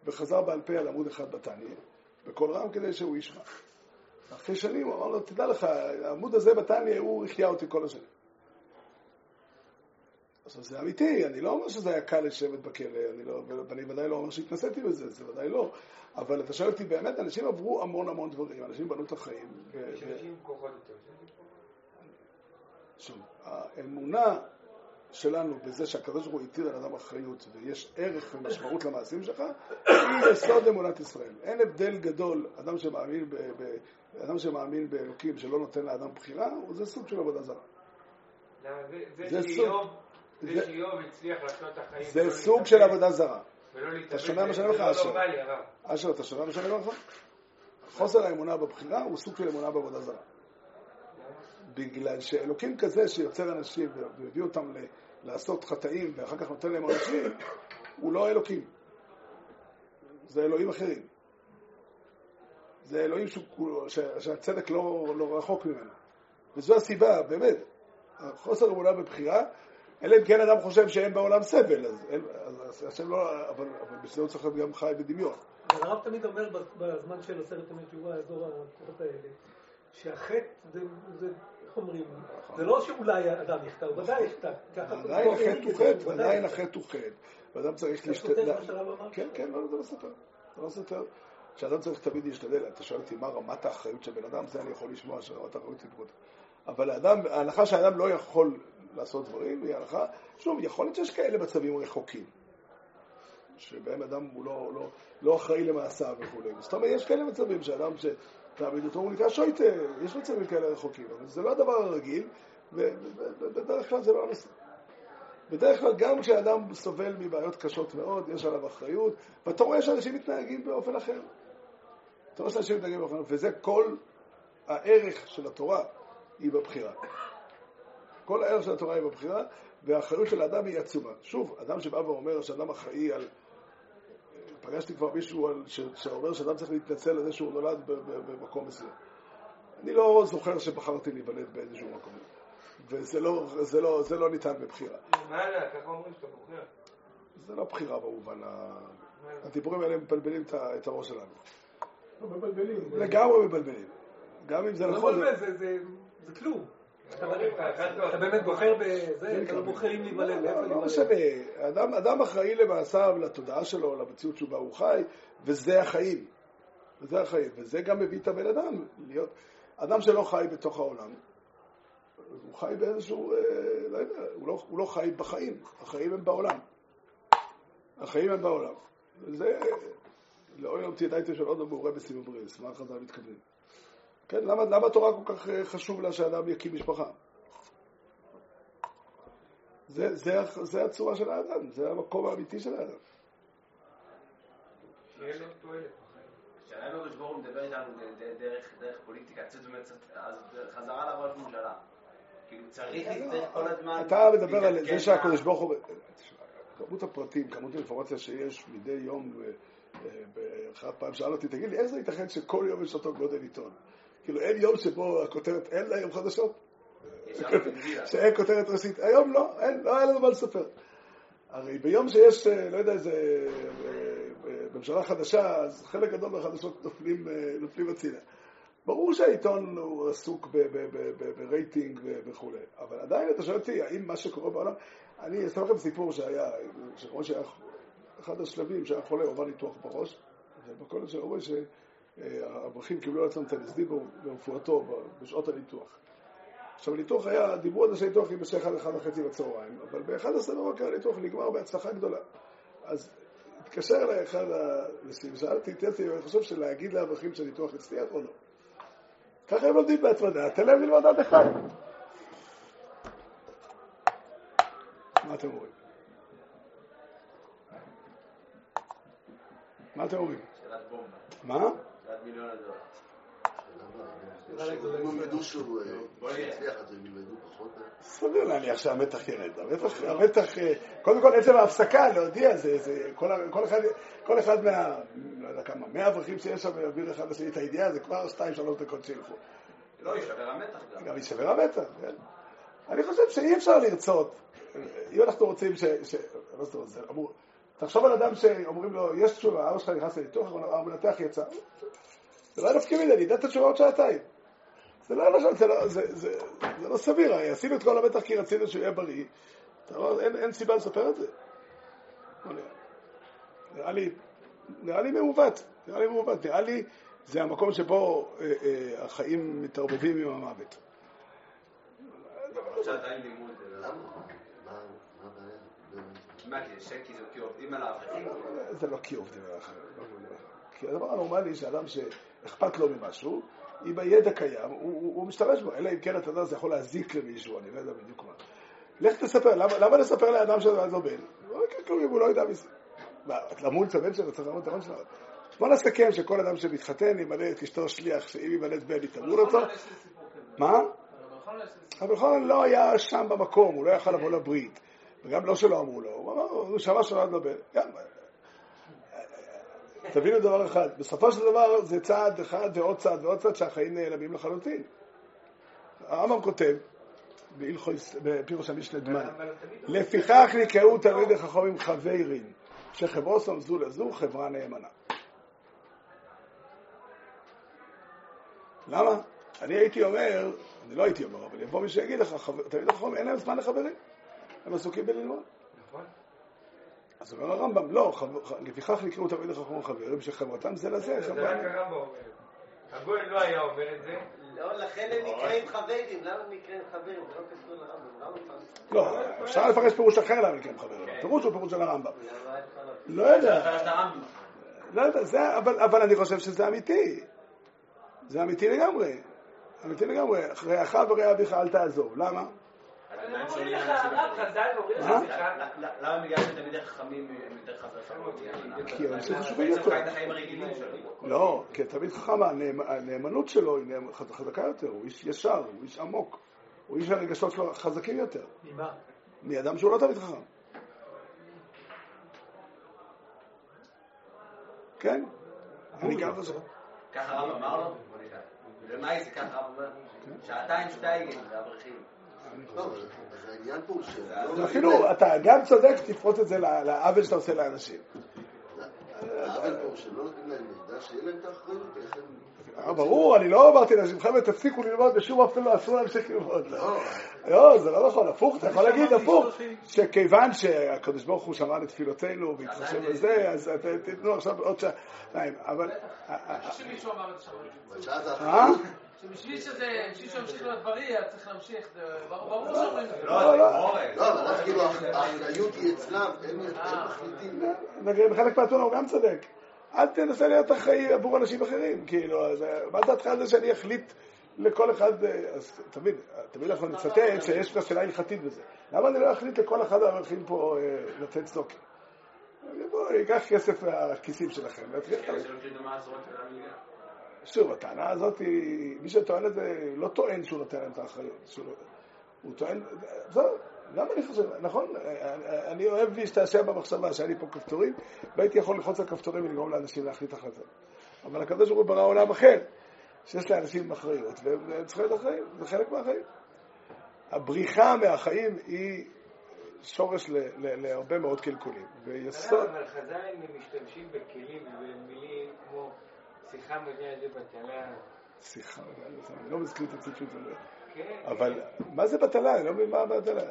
וחזר בעל פה על עמוד אחד בתניא, בקול רם כדי שהוא ישמע. אחרי שנים הוא אמר לו, תדע לך, העמוד הזה בתניא, הוא החיה אותי כל השנים. עכשיו זה אמיתי, אני לא אומר שזה היה קל לשבת בכלא, אני לא, ואני ודאי לא אומר שהתנסיתי בזה, זה ודאי לא. אבל אתה שואל אותי, באמת, אנשים עברו המון המון דברים, אנשים בנו את החיים. יש אנשים כוחות יותר. שוב, האמונה שלנו בזה שהקדוש ברוך הוא הטיל על אדם אחריות ויש ערך ומשמעות למעשים שלך, היא יסוד אמונת ישראל. אין הבדל גדול, אדם שמאמין, ב, ב, אדם שמאמין באלוקים שלא נותן לאדם בחירה, זה סוג של עבודה זרה. זה- זה זה סוג- זה- זה שאיוב הצליח לחיות את החיים. זה ולא סוג של עבודה זרה. אתה שומע מה שאני אומר לך, אשר? לא הרב. אשר, אתה שומע מה שאני אומר לך? חוסר האמונה בבחירה הוא סוג של אמונה בעבודה זרה. בגלל שאלוקים כזה שיוצר אנשים ומביא אותם לעשות חטאים ואחר כך נותן להם עונשים, הוא לא אלוקים. זה אלוהים אחרים. זה אלוהים שהוא- ש- שהצדק לא, לא רחוק ממנו. וזו הסיבה, באמת, חוסר אמונה בבחירה, אלא אם כן אדם חושב שאין בעולם סבל, אז, אין, אז השם לא, אבל, אבל בשביל הוא צריך להיות גם חי בדמיון. אבל הרב תמיד אומר בזמן של עשרת ימי תשובה, אזור הכוחות האלה, שהחטא זה, זה, איך אומרים, זה לא שאולי האדם יחטא, הוא ודאי יחטא. עדיין החטא הוא חטא, ודאי. עדיין החטא הוא חטא, ואדם צריך להשתדל. כן, כן, לא, זה לא סותר. זה לא סותר. שאדם צריך תמיד להשתדל, אתה שואל אותי מה רמת האחריות של בן אדם, זה אני יכול לשמוע שרמת האחריות היא. אבל האדם, ההנחה שהאדם לא יכול לעשות דברים, היא הנחה, שוב, יכול להיות שיש כאלה מצבים רחוקים, שבהם אדם הוא לא, לא, לא אחראי למעשיו וכולי. זאת אומרת, יש כאלה מצבים שאדם שתעמיד אותו, הוא נקרא שויטה, יש מצבים כאלה רחוקים, אבל זה לא הדבר הרגיל, ובדרך כלל זה לא הנושא. בדרך כלל גם כשאדם סובל מבעיות קשות מאוד, יש עליו אחריות, ואתה רואה שאנשים מתנהגים באופן אחר. אתה רואה שאנשים מתנהגים באופן אחר, וזה כל הערך של התורה היא בבחירה. כל הערך של התורה היא בבחירה, והאחריות של האדם היא עצומה. שוב, אדם שבא ואומר שאדם אחראי על... פגשתי כבר מישהו על... ש... שאומר שאדם צריך להתנצל על זה שהוא נולד ב... ב... במקום מסוים. אני לא זוכר שבחרתי להיוולד באיזשהו מקום. וזה לא, זה לא, זה לא ניתן בבחירה. מה זה, ככה אומרים שאתה בוחר. זה לא בחירה במובן ה... הדיבורים האלה מבלבלים את הראש שלנו. לא מבלבלים. לגמרי מבלבלים. גם אם זה לא נכון. מבלבל, זה- זה זה כלום. אתה לא. באמת בוחר בזה, אתה לא בוחר אם להיוולד, לא, לא להיוולד. משנה. אדם, אחראי למעשיו, לתודעה שלו, למציאות שבה הוא חי, וזה החיים. וזה החיים. וזה גם מביא את הבן אדם להיות... אדם שלא חי בתוך העולם, הוא חי באיזשהו, אה, לא יודע, הוא לא, הוא לא חי בחיים, החיים הם בעולם. החיים הם בעולם. זה, לא יום תדעי של עוד מעורה בסיבוב בריס, מה חז"ל מתכוונים? כן, למה, למה התורה כל כך אה, חשוב לה שאדם יקים משפחה? זה, זה, זה הצורה של האדם, זה המקום האמיתי של האדם. השאלה אם הקדוש ברוך הוא מדבר איתנו דרך פוליטיקה, חזרה לראש ממשלה. כאילו צריך להצטרך כל הזמן... אתה מדבר על זה שהקדוש ברוך הוא... כמות הפרטים, כמות האינפורמציה שיש מדי יום, אה, אה, באחד פעם שאל אותי, תגיד לי, איך זה ייתכן שכל יום יש אותו גודל עיתון? כאילו אין יום שבו הכותרת, אין לה יום חדשות? שאין כותרת ראשית. היום לא, אין, לא היה לנו מה לספר. הרי ביום שיש, אה, לא יודע, איזה אה, אה, ממשלה חדשה, אז חלק גדול מהחדשות נופלים, נופלים הצידה. ברור שהעיתון הוא עסוק ברייטינג וכולי, אבל עדיין אתה שואל אותי, האם מה שקורה בעולם... אני אספר לכם סיפור שהיה, שכמו שהיה אחד השלבים שהיה חולה, עבר ניתוח בראש, ובקולג' של אומרים שהאברכים קיבלו על עצמם את ה-LSD ברפואתו בשעות הניתוח. עכשיו הניתוח היה, דיברו על זה שהניתוח יימשך עד אחד וחצי בצהריים, אבל ב-11 בבוקר הניתוח נגמר בהצלחה גדולה. אז התקשר אליי אחד האנשים, ושאלתי, תראה, אני חושב שלהגיד לאברכים שהניתוח הצליח או לא. ככה הם לומדים בהתמדה, תן להם ללמוד עד אחד. מה אתם אומרים? מה אתם אומרים? שאלת בומבה. מה? מיליון הדולר. אם הם ידעו שהוא בוא נראה. הצליח, אז הם ילמדו פחות. סביר להניח שהמתח ירד. המתח, אה, קודם כל עצם ההפסקה, להודיע, זה, כל, אחד, מה, לא יודע כמה, מאה אברכים שיש שם ויעביר אחד לשני את הידיעה, זה כבר שתיים, שלוש דקות שילכו. לא, יישבר המתח גם. גם יישבר המתח, כן? אני חושב שאי אפשר לרצות, אם אנחנו רוצים ש... ש... לא זאת אומרת, זה אמור... תחשוב על אדם שאומרים לו, יש תשובה, אבא שלך נכנס לניתוח, המנתח יצא. זה לא נפקיא מזה, אני יודע את התשובה עוד שעתיים. זה לא, למשל, זה לא, זה, זה, זה לא סביר, הרי עשינו את כל המתח כי רצינו שהוא יהיה בריא. אתה רואה, אין, אין סיבה לספר את זה. לא נראה. לי, נראה לי מעוות, נראה לי מעוות, נראה לי זה המקום שבו אה, אה, החיים מתערבבים עם המוות. זה לא-? לא כי עובדים על האברכים? זה לא כי. לא הדבר הנורמלי שאדם שאכפת לו ממשהו, אם הידע קיים, הוא, הוא, הוא משתמש בו, אלא אם כן אתה יודע, זה יכול להזיק למישהו, אני לא יודע בדיוק מה. לך תספר, למה, למה לספר לאדם שזה לא בן? לא יקרה כלום אם הוא לא יודע מזה. מה, למות את הבן שלו, צריך למות את הבן שלו. בוא נסכם שכל אדם שמתחתן ימלא את אשתו שליח, שאם ימלא את בן יתאמרו אותו. כזה. מה? אבל חולן לא היה שם במקום, הוא לא יכל לבוא לברית. וגם לא שלא אמרו לו, הוא אמר, הוא שמע בן. גם, תבינו דבר אחד, בסופו של דבר זה צעד אחד ועוד צעד ועוד צעד שהחיים נעלמים לחלוטין. הרמב"ם כותב, בפירוש המשנה דמן. לפיכך נקראו תלמידי חכמים חברים, שחברוסם זו לזו חברה נאמנה. למה? אני הייתי אומר, אני לא הייתי אומר, אבל יבוא מי שיגיד לך, חבר- תלמידי חכמים אין להם זמן לחברים, הם עסוקים בללמוד. נכון. אז אומר הרמב"ם, לא, לפיכך נקראו תלמידי חכמים חברים, שחברתם זה לזה, זה רק הרמב"ם אומר. הגויין לא היה אומר את זה. לא, לכן הם נקראים חברים. למה הם נקראים חברים? זה לא קשור לרמב"ם. הרמב"ם לא, אפשר לפרש פירוש אחר למה נקראים חברים, הפירוש הוא פירוש של הרמב"ם. לא יודע. לא יודע, זה, אבל, אבל אני חושב שזה אמיתי. זה אמיתי לגמרי. אמיתי לגמרי. רעך ורע אביך אל תעזוב. למה? הם אומרים לך, הרב חז"ל אומרים לך, מה? סליחה, למה בגלל שתלמידי חכמים הם יותר חזקים? כי אנשים חשובים בעצם יותר. לא, כי תמיד חכם, הנאמ- הנאמנות שלו היא חזקה יותר, הוא איש ישר, הוא איש עמוק. הוא איש הרגשות שלו חזקים יותר. ממה? מאדם שהוא לא תמיד חכם. כן? אני גם חושב. ככה הרב אמר לו? למאי זה ככה הרב אומר? שעתיים שטייגן, זה אברכים. לא, שלא... ואפילו, אתה גם צודק שתפרוט את זה לעוול שאתה עושה לאנשים. העוול פה שלא נותנים להם מידע, שיהיה להם את האחריות, איך הם... אה, ברור, אני לא אמרתי לאנשים, חבר'ה, תפסיקו ללמוד, בשום אופן לא אסור להמשיך ללמוד. לא, לא, זה לא נכון, הפוך, אתה יכול להגיד הפוך, שכיוון שהקדוש ברוך הוא שמע לתפילותינו והתחשב בזה, אז תיתנו עכשיו עוד שעתיים, אבל... שמישהו אמר את זה שם. אבל שאז אה? האחריות... שבשביל שזה, בשביל שימשיך להיות בריא, אז צריך להמשיך. זה ברור ברור שאומרים את זה. לא, לא. לא, אבל אז כאילו האחריות היא אצלם, הם מחליטים. בחלק מהתונה הוא גם צודק. אל תנסה להיות אחראי עבור אנשים אחרים, כאילו, אז מה דעתך על זה שאני אחליט לכל אחד, אה, אז תמיד, תמיד אנחנו נצטט שיש פה שאלה הלכתית בזה. למה אני לא אחליט לכל אחד האברכים פה אה, לתת צדוקים? בואו, ייקח כסף מהכיסים שלכם. של המיליה. שוב, הטענה הזאת, היא- מי שטוען את זה, לא טוען שהוא נותן להם את האחריות. שהוא לא- הוא טוען, זהו, גם אני חושב, נכון, אני אוהב להשתעשע במחשבה שהיה לי פה כפתורים, והייתי יכול ללחוץ על כפתורים ולגרום לאנשים להחליט החלטות. אבל הקדוש ברוך הוא ברא עולם אחר, שיש לאנשים אחריות, והם צריכים להיות אחראים, זה חלק מהחיים. הבריחה מהחיים היא שורש ל- ל- להרבה מאוד קלקולים. ויסוד... אבל חז"ל הם משתמשים בכלים ובמילים כמו שיחה מביאה זה בטלה. סליחה, אני לא מזכיר את הציטוט הזה. כן, אבל מה זה בטלה? אני לא מבין מה בטלה.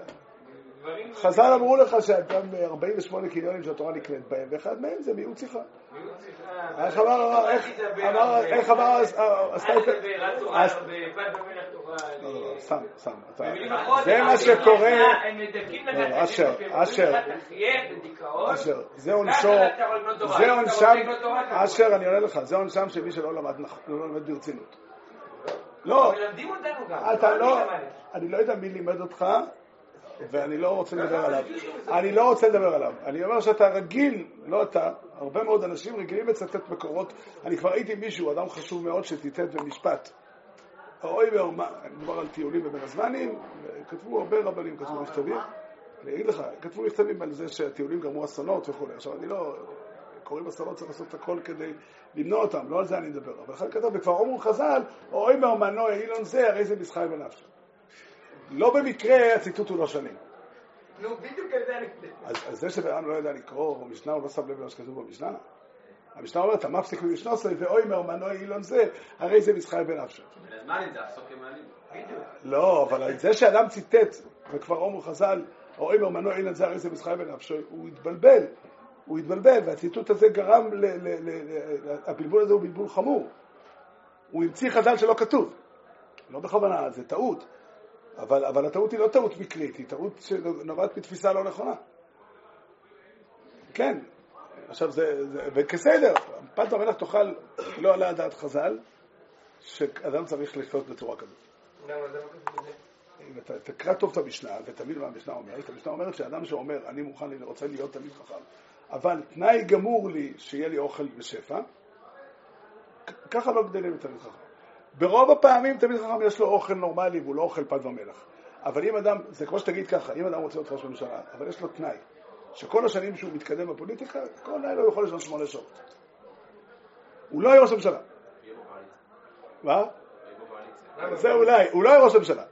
חז"ל אמרו לך שאתה 48 קניונים שהתורה נקנית בהם, ואחד מהם זה מיעוט שיחה. מיעוט שיחה. איך אמר, עשתה אל. תדבר, אל סתם, סתם. זה מה שקורה, לך לא, לא, אשר, אשר. אשר, זה עונשו. זה עונשם, אשר, אני עונה לך, זה עונשם של מי שלא למד לא ברצינות. לא. אתה לא. אני לא יודע מי לימד אותך, ואני לא רוצה לדבר עליו. אני לא רוצה לדבר עליו. אני אומר שאתה רגיל, לא אתה, הרבה מאוד אנשים רגילים לצטט מקורות. אני כבר הייתי מישהו, אדם חשוב מאוד, שציטט במשפט. אוי ואומה, מדבר על טיולים בבין הזמנים, כתבו הרבה רבנים, כתבו מכתבים. אני אגיד לך, כתבו מכתבים על זה שהטיולים גרמו אסונות וכולי. עכשיו, אני לא... קוראים אסונות, צריך לעשות הכל כדי למנוע אותם, לא על זה אני מדבר. אבל אחד כתב, וכבר אומרו חז"ל, אוי מאומנו אילון זה, הרי זה מסחר בנפשו. לא במקרה הציטוט הוא לא שנים. נו, בדיוק. אז, אז זה שבן אדם לא יודע לקרוא במשנה, הוא לא שם לב למה שכתוב במשנה. המשנה אומרת, אתה מפסיק במשנוסוי, ואוי מאומנו אילון זה, הרי זה מסחר בנפשו. לא, אבל זה שאדם ציטט, וכבר אומרו חז"ל, אוי מאומנו אילון זה, הרי זה מסחר בנפשו, הוא התבלבל. הוא התבלבל, והציטוט הזה גרם, הבלבול הזה הוא בלבול חמור. הוא המציא חז"ל שלא כתוב. לא בכוונה, זה טעות. אבל, אבל הטעות היא לא טעות מקרית, היא טעות שנובעת מתפיסה לא נכונה. כן, עכשיו זה, זה וכסדר, פת במלח תאכל לא עלה על דעת חז"ל, שאדם צריך לחיות בצורה כזאת. תקרא טוב את המשנה ותבין מה המשנה אומרת, המשנה אומרת שאדם שאומר אני מוכן, אני רוצה להיות תלמיד חכם, אבל תנאי גמור לי שיהיה לי אוכל בשפע, כ- ככה לא גדלים לתלמיד חכם. ברוב הפעמים תלמיד חכם יש לו אוכל נורמלי והוא לא אוכל פת ומלח. אבל אם אדם, זה כמו שתגיד ככה, אם אדם רוצה להיות ראש ממשלה, אבל יש לו תנאי, שכל השנים שהוא מתקדם בפוליטיקה, כל לילה הוא יכול לישון שמונה שעות. הוא לא יהיה ראש ממשלה. יהיה בקואליציה. מה? זה אולי, הוא לא יהיה ראש ממשלה.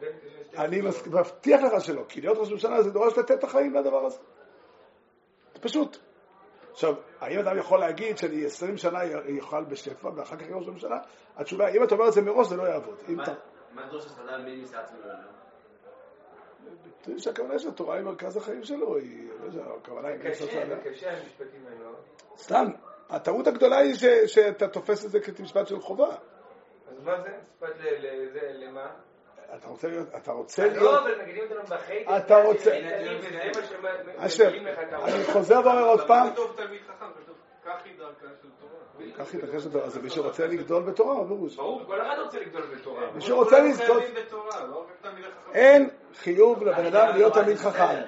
בן תשע שתי אני מבטיח לך שלא, כי להיות ראש ממשלה זה דורש לתת את החיים לדבר הזה. זה פשוט. עכשיו, האם אדם יכול להגיד שאני 20 שנה יאכל בשפע ואחר כך יהיה ראש ממשלה? התשובה, היא, אם אתה אומר את זה מראש זה לא יעבוד. מה- דרוש הסעדה מי ניסה עצמו לעולם? אתה יודע שהכוונה של התורה היא מרכז החיים שלו, היא, לא יודע, הכוונה היא... קשה, קשה המשפטים האלו. סתם, הטעות הגדולה היא שאתה תופס את זה כמשפט של חובה. אז מה זה? משפט למה? אתה רוצה להיות, אתה רוצה להיות... לא, אבל מגדילים אותנו בחיידר. אתה רוצה- אשר, אני. חוזר ואומר עוד פעם, תלמיד כך היא דרכה של תורה. זה מי שרוצה לגדול בתורה, פירוש? ברור, כל אחד רוצה לגדול בתורה. מי שרוצה לזכות, לא. אין חיוב לבן אדם להיות תלמיד זה חכם.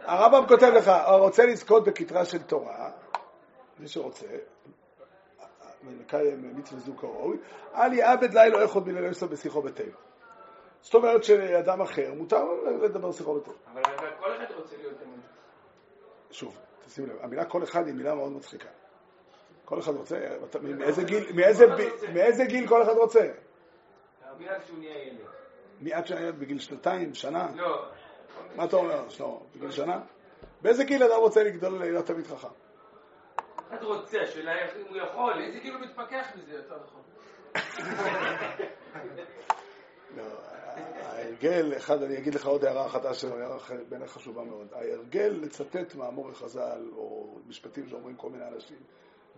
הרמב"ם כותב לך, הרוצה לזכות בכתרה של תורה, מי שרוצה, מקיים מצווה זו כראוי, אל יעבד לילה אחד בלילה יסוד בשיחו בטבע. זאת אומרת שאדם אחר, מותר לדבר שיחו בטבע. אבל כל אחד רוצה להיות תלמיד. שוב, תשים לב, המילה כל אחד היא מילה מאוד מצחיקה. כל אחד רוצה, מאיזה גיל, מאיזה ב- מאיזה גיל כל אחד רוצה? מאז שהוא נהיה ילד. שהיה בגיל שנתיים, שנה? לא. מה אתה אומר, שלמה? בגיל שנה? באיזה גיל אדם רוצה לגדול להיות תלמיד חכם? אחד רוצה, השאלה אם הוא יכול. באיזה גיל הוא מתפכח מזה, יותר נכון. לא, ההרגל, אחד, אני אגיד לך עוד הערה אחת שהערה בעיניי חשובה מאוד. ההרגל לצטט מאמורי חז"ל או משפטים שאומרים כל מיני אנשים,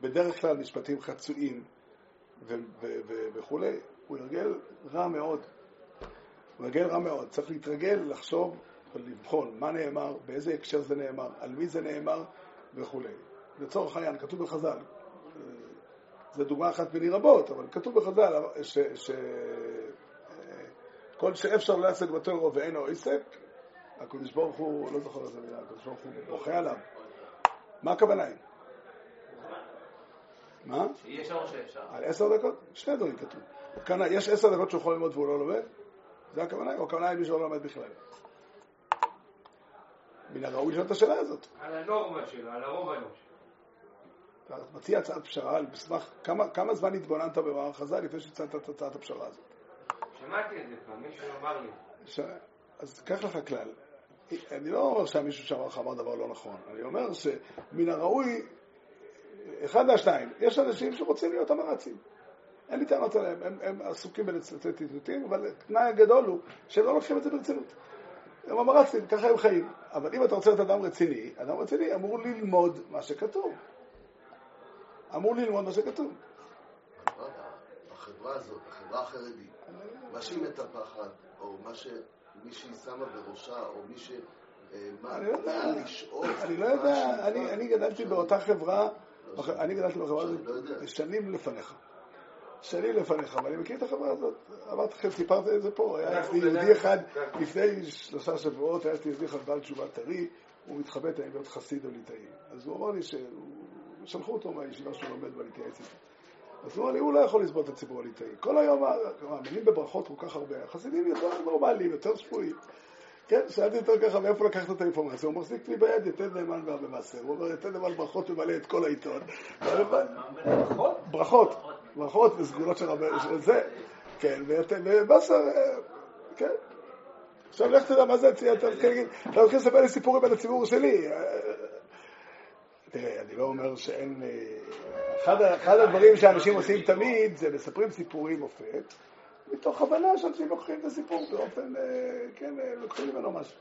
בדרך כלל משפטים חצויים וכולי, הוא הרגל רע מאוד. הוא הרגל רע מאוד. צריך להתרגל, לחשוב ולבחון מה נאמר, באיזה הקשר זה נאמר, על מי זה נאמר וכולי. לצורך העניין, כתוב בחז"ל, זו דוגמה אחת מני רבות, אבל כתוב בחז"ל ש... ש... כל שאפשר יעסק בתורו ואינו עסק, הקדוש ברוך הוא, לא זוכר איזה מילה, הקדוש ברוך הוא בוכה עליו. מה הכוונה היא? מה? שם או שאפשר. על עשר דקות? שני דברים כתוב. כאן יש עשר דקות שהוא יכול ללמוד והוא לא לומד? זה הכוונה, או הכוונה היא מי שלא לומד בכלל. מן הראוי לשאול את השאלה הזאת. על הנורמה שלו, על הרוב האנושי. אתה מציע הצעת פשרה על מסמך, כמה, כמה זמן התבוננת במערך חז"ל לפני שהצעת את הצעת הפשרה הזאת? שמעתי את זה פעם, מישהו אמר לי. ש... אז קח לך כלל. אני לא אומר שמישהו שאמר לך אמר דבר לא נכון, אני אומר שמן הראוי, אחד מהשניים, יש אנשים שרוצים להיות המרצים. אין לי טענות עליהם, הם, הם עסוקים בלצטט ציטוטים, אבל התנאי הגדול הוא שהם לא לוקחים את זה ברצינות. הם המרצים, ככה הם חיים. אבל אם אתה רוצה להיות אדם רציני, אדם רציני אמור ללמוד מה שכתוב. אמור ללמוד מה שכתוב. החברה הזאת, החברה החרדית, מה שהיא מטפחת, או מה שמי שהיא שמה בראשה, או מי ש... אה, מה, אני לא יודע, לאן לשאוף, אני לא יודע. אני, גדלתי באותה חברה, לא, אני גדלתי בחברה הזאת לא. שנים לפניך. שנים לפניך, ואני מכיר את החברה הזאת. אמרתי לכם, סיפרתי את זה פה, היה אצלי יהודי אחד. לפני שלושה שבועות, היה אצלי יהודי אחד בעל תשובה טרי, הוא מתחבט האם להיות חסיד או ליטאי. אז הוא אמר לי ששלחו אותו מהישיבה שהוא לומד בה להתייעץ איתי. אז הוא לי, הוא לא יכול לסבול את הציבור הליטאי. כל היום מאמינים בברכות כל כך הרבה. החסידים יותר נורמליים, יותר שפויים. כן, שאלתי אותו ככה, מאיפה לקחת את האינפורמציה? הוא מחזיק לי ביד יתד נאמן והרבה מעשר. הוא אומר, יתד נאמן ברכות ממלא את כל העיתון. ברכות, ברכות וסגולות של של זה, כן, ובאסר, אה, כן. עכשיו לך תדע מה זה, אתה מתחיל אתה מתחיל לספר לי סיפורים על הציבור שלי. אה, תראה, אני לא אומר שאין... אחד, אחד הדברים שאנשים עושים תמיד זה מספרים סיפורים מופת, מתוך הבנה שאנשים לוקחים את הסיפור באופן, אה, כן, אה, לוקחים ממנו משהו.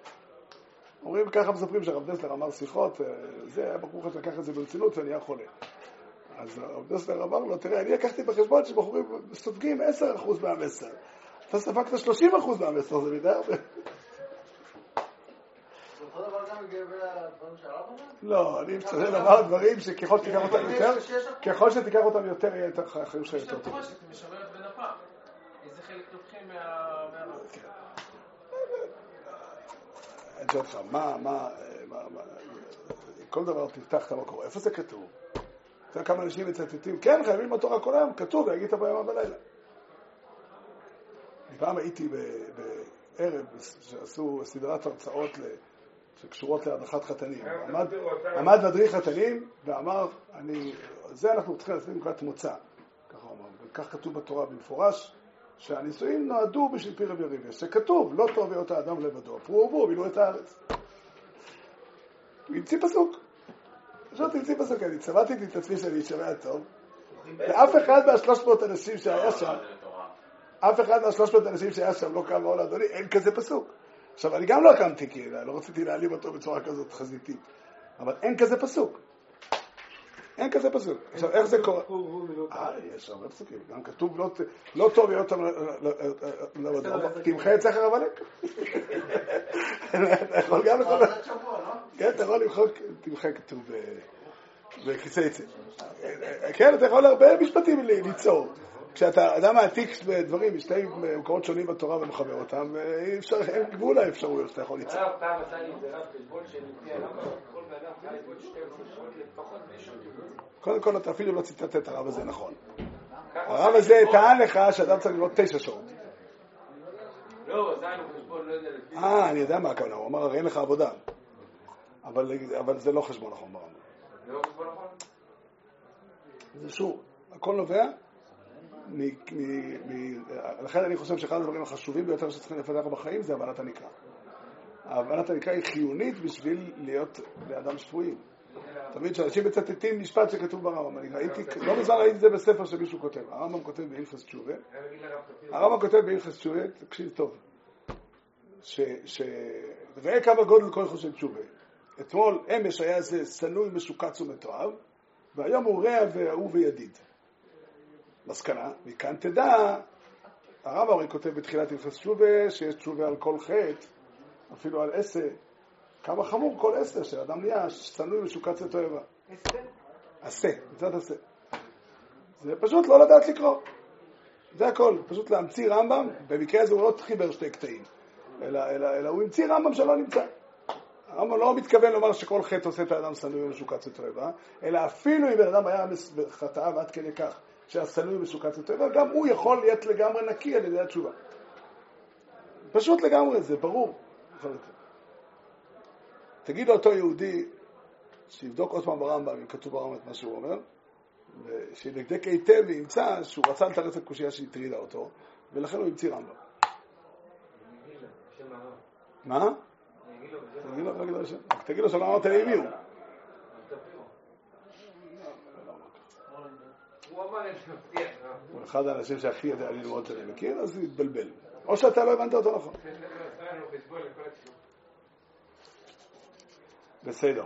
אומרים, ככה מספרים שהרב דסלר אמר שיחות, אה, זה, היה בחור אחד שלקח את זה ברצינות ונהיה חולה. אז הרב דסלר אמר לו, תראה, אני לקחתי בחשבון שבחורים סופגים 10% מהמסר. אתה ספגת 30% מהמסר, זה מדי הרבה. אותו דבר גם לגבי הדברים שהרב אומר? לא, אני צריך לומר דברים שככל שתיקח אותם יותר, ככל שתיקח אותם יותר, יהיה יותר החיים שלך יותר מה- מהרב? אני שואל אותך, מה, מה, כל דבר תפתח את המקור, איפה זה כתוב? אתה יודע כמה אנשים מצטטים, כן, חייבים ללמוד תורה כל היום, כתוב, והגית ביום ובלילה. פעם הייתי בערב שעשו סדרת הרצאות ל- שקשורות להדרכת חתנים. עמד, עמד מדריך חתנים ואמר, אני, זה אנחנו צריכים לעשות נקודת מוצא, ככה הוא אמר, וכך כתוב בתורה במפורש, שהנישואים נועדו בשביל פי רבי יריב, שכתוב, לא טוב היות האדם לבדו, פרו ורבו, מילאו את הארץ. הוא המציא פסוק. פשוט המציא פסוק, אני צבעתי את עצמי שאני שומע טוב, ואף אחד מהשלוש מאות אנשים שהיה שם, אף אחד מהשלוש מאות אנשים שהיה שם לא קם ואומר לאדוני, אין כזה פסוק. עכשיו, אני גם לא קמתי, כי לא רציתי להעליב אותו בצורה כזאת חזיתית, אבל אין כזה פסוק. אין כזה פסוק. עכשיו, איך זה קורה? אה, יש הרבה פסוקים. גם כתוב לא, לא טוב להיות לבדו, תמחה את זכר עמלק. אתה יכול גם לכל... לא? כן, אתה יכול למחוק, תמחה כתוב ב- בכיסא עצים. כן, אתה יכול הרבה משפטים ליצור. כשאתה אדם מעתיק בדברים משתי מקומות שונים בתורה ומחבר אותם, אי אפשר, אין גבול לאפשרויות שאתה יכול ליצור. הרב פעם עשה לי איזה רב חשבון שלפי הרמב"ם, כל אדם חי בעוד 12 שעות לפחות בשעות. קודם כל, אתה אפילו לא ציטטת את הרב הזה נכון. הרב הזה. טען לך שאדם צריך ללמוד תשע שעות. לא, לנו חשבון, לא יודע. אה, אני יודע מה הכוונה, הוא אמר, הרי אין לך עבודה. אבל זה לא חשבון נכון ברמב"ם. זה לא חשבון נכון? זה שוב, הכל נובע מ... מ, מ לכן אני חושב שאחד הדברים החשובים ביותר שצריכים לפתח בחיים זה הבנת הנקרא. הבנת הנקרא היא חיונית בשביל להיות לאדם שפויים. תמיד כשאנשים מצטטים משפט שכתוב ברמב"ם, אני ראיתי, לא מזמן ראיתי את זה בספר שמישהו כותב, הרמב"ם כותב בהלכס תשובה. הרמב"ם כותב בהלכס תשובה, תקשיב טוב, ש... ש... ראה כמה גודל כל חושב תשובה. אתמול אמש היה איזה שנוא משוקץ ומתועב, והיום הוא רע ואהוב וידיד. מסקנה, מכאן תדע, הרמב"ם הרי כותב בתחילת הלכס תשובה, שיש תשובה על כל חטא, אפילו על עשה. כמה חמור כל עשה, שאדם נהיה שנוא משוקץ ותועבה. עשה, מצוות עשה. זה פשוט לא לדעת לקרוא. זה הכל, פשוט להמציא רמב"ם, במקרה הזה הוא לא חיבר שתי קטעים, אלא, אלא, אלא הוא המציא רמב"ם שלא נמצא. הרמב"ם לא מתכוון לומר שכל חטא עושה את האדם שנוא ומשוקץ ותועבה, אלא אפילו אם בן אדם היה בחטאיו עד כדי כך שהיה שנוא ומשוקץ ותועבה, גם הוא יכול להיות לגמרי נקי על ידי התשובה. פשוט לגמרי, זה ברור. תגיד לאותו יהודי שיבדוק עוד פעם ברמב"ם, אם כתוב ברמב"ם את מה שהוא אומר, ושידקדק היטב וימצא שהוא רצה לתרץ את קושייה שהטרידה אותו, ולכן הוא המציא רמב"ם. מה? תגיד לו שלא אמרת לי מי הוא. הוא אחד האנשים שהכי יודע ללמוד שאני מכיר, אז הוא התבלבל. או שאתה לא הבנת אותו נכון. בסדר.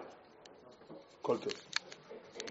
כל טוב.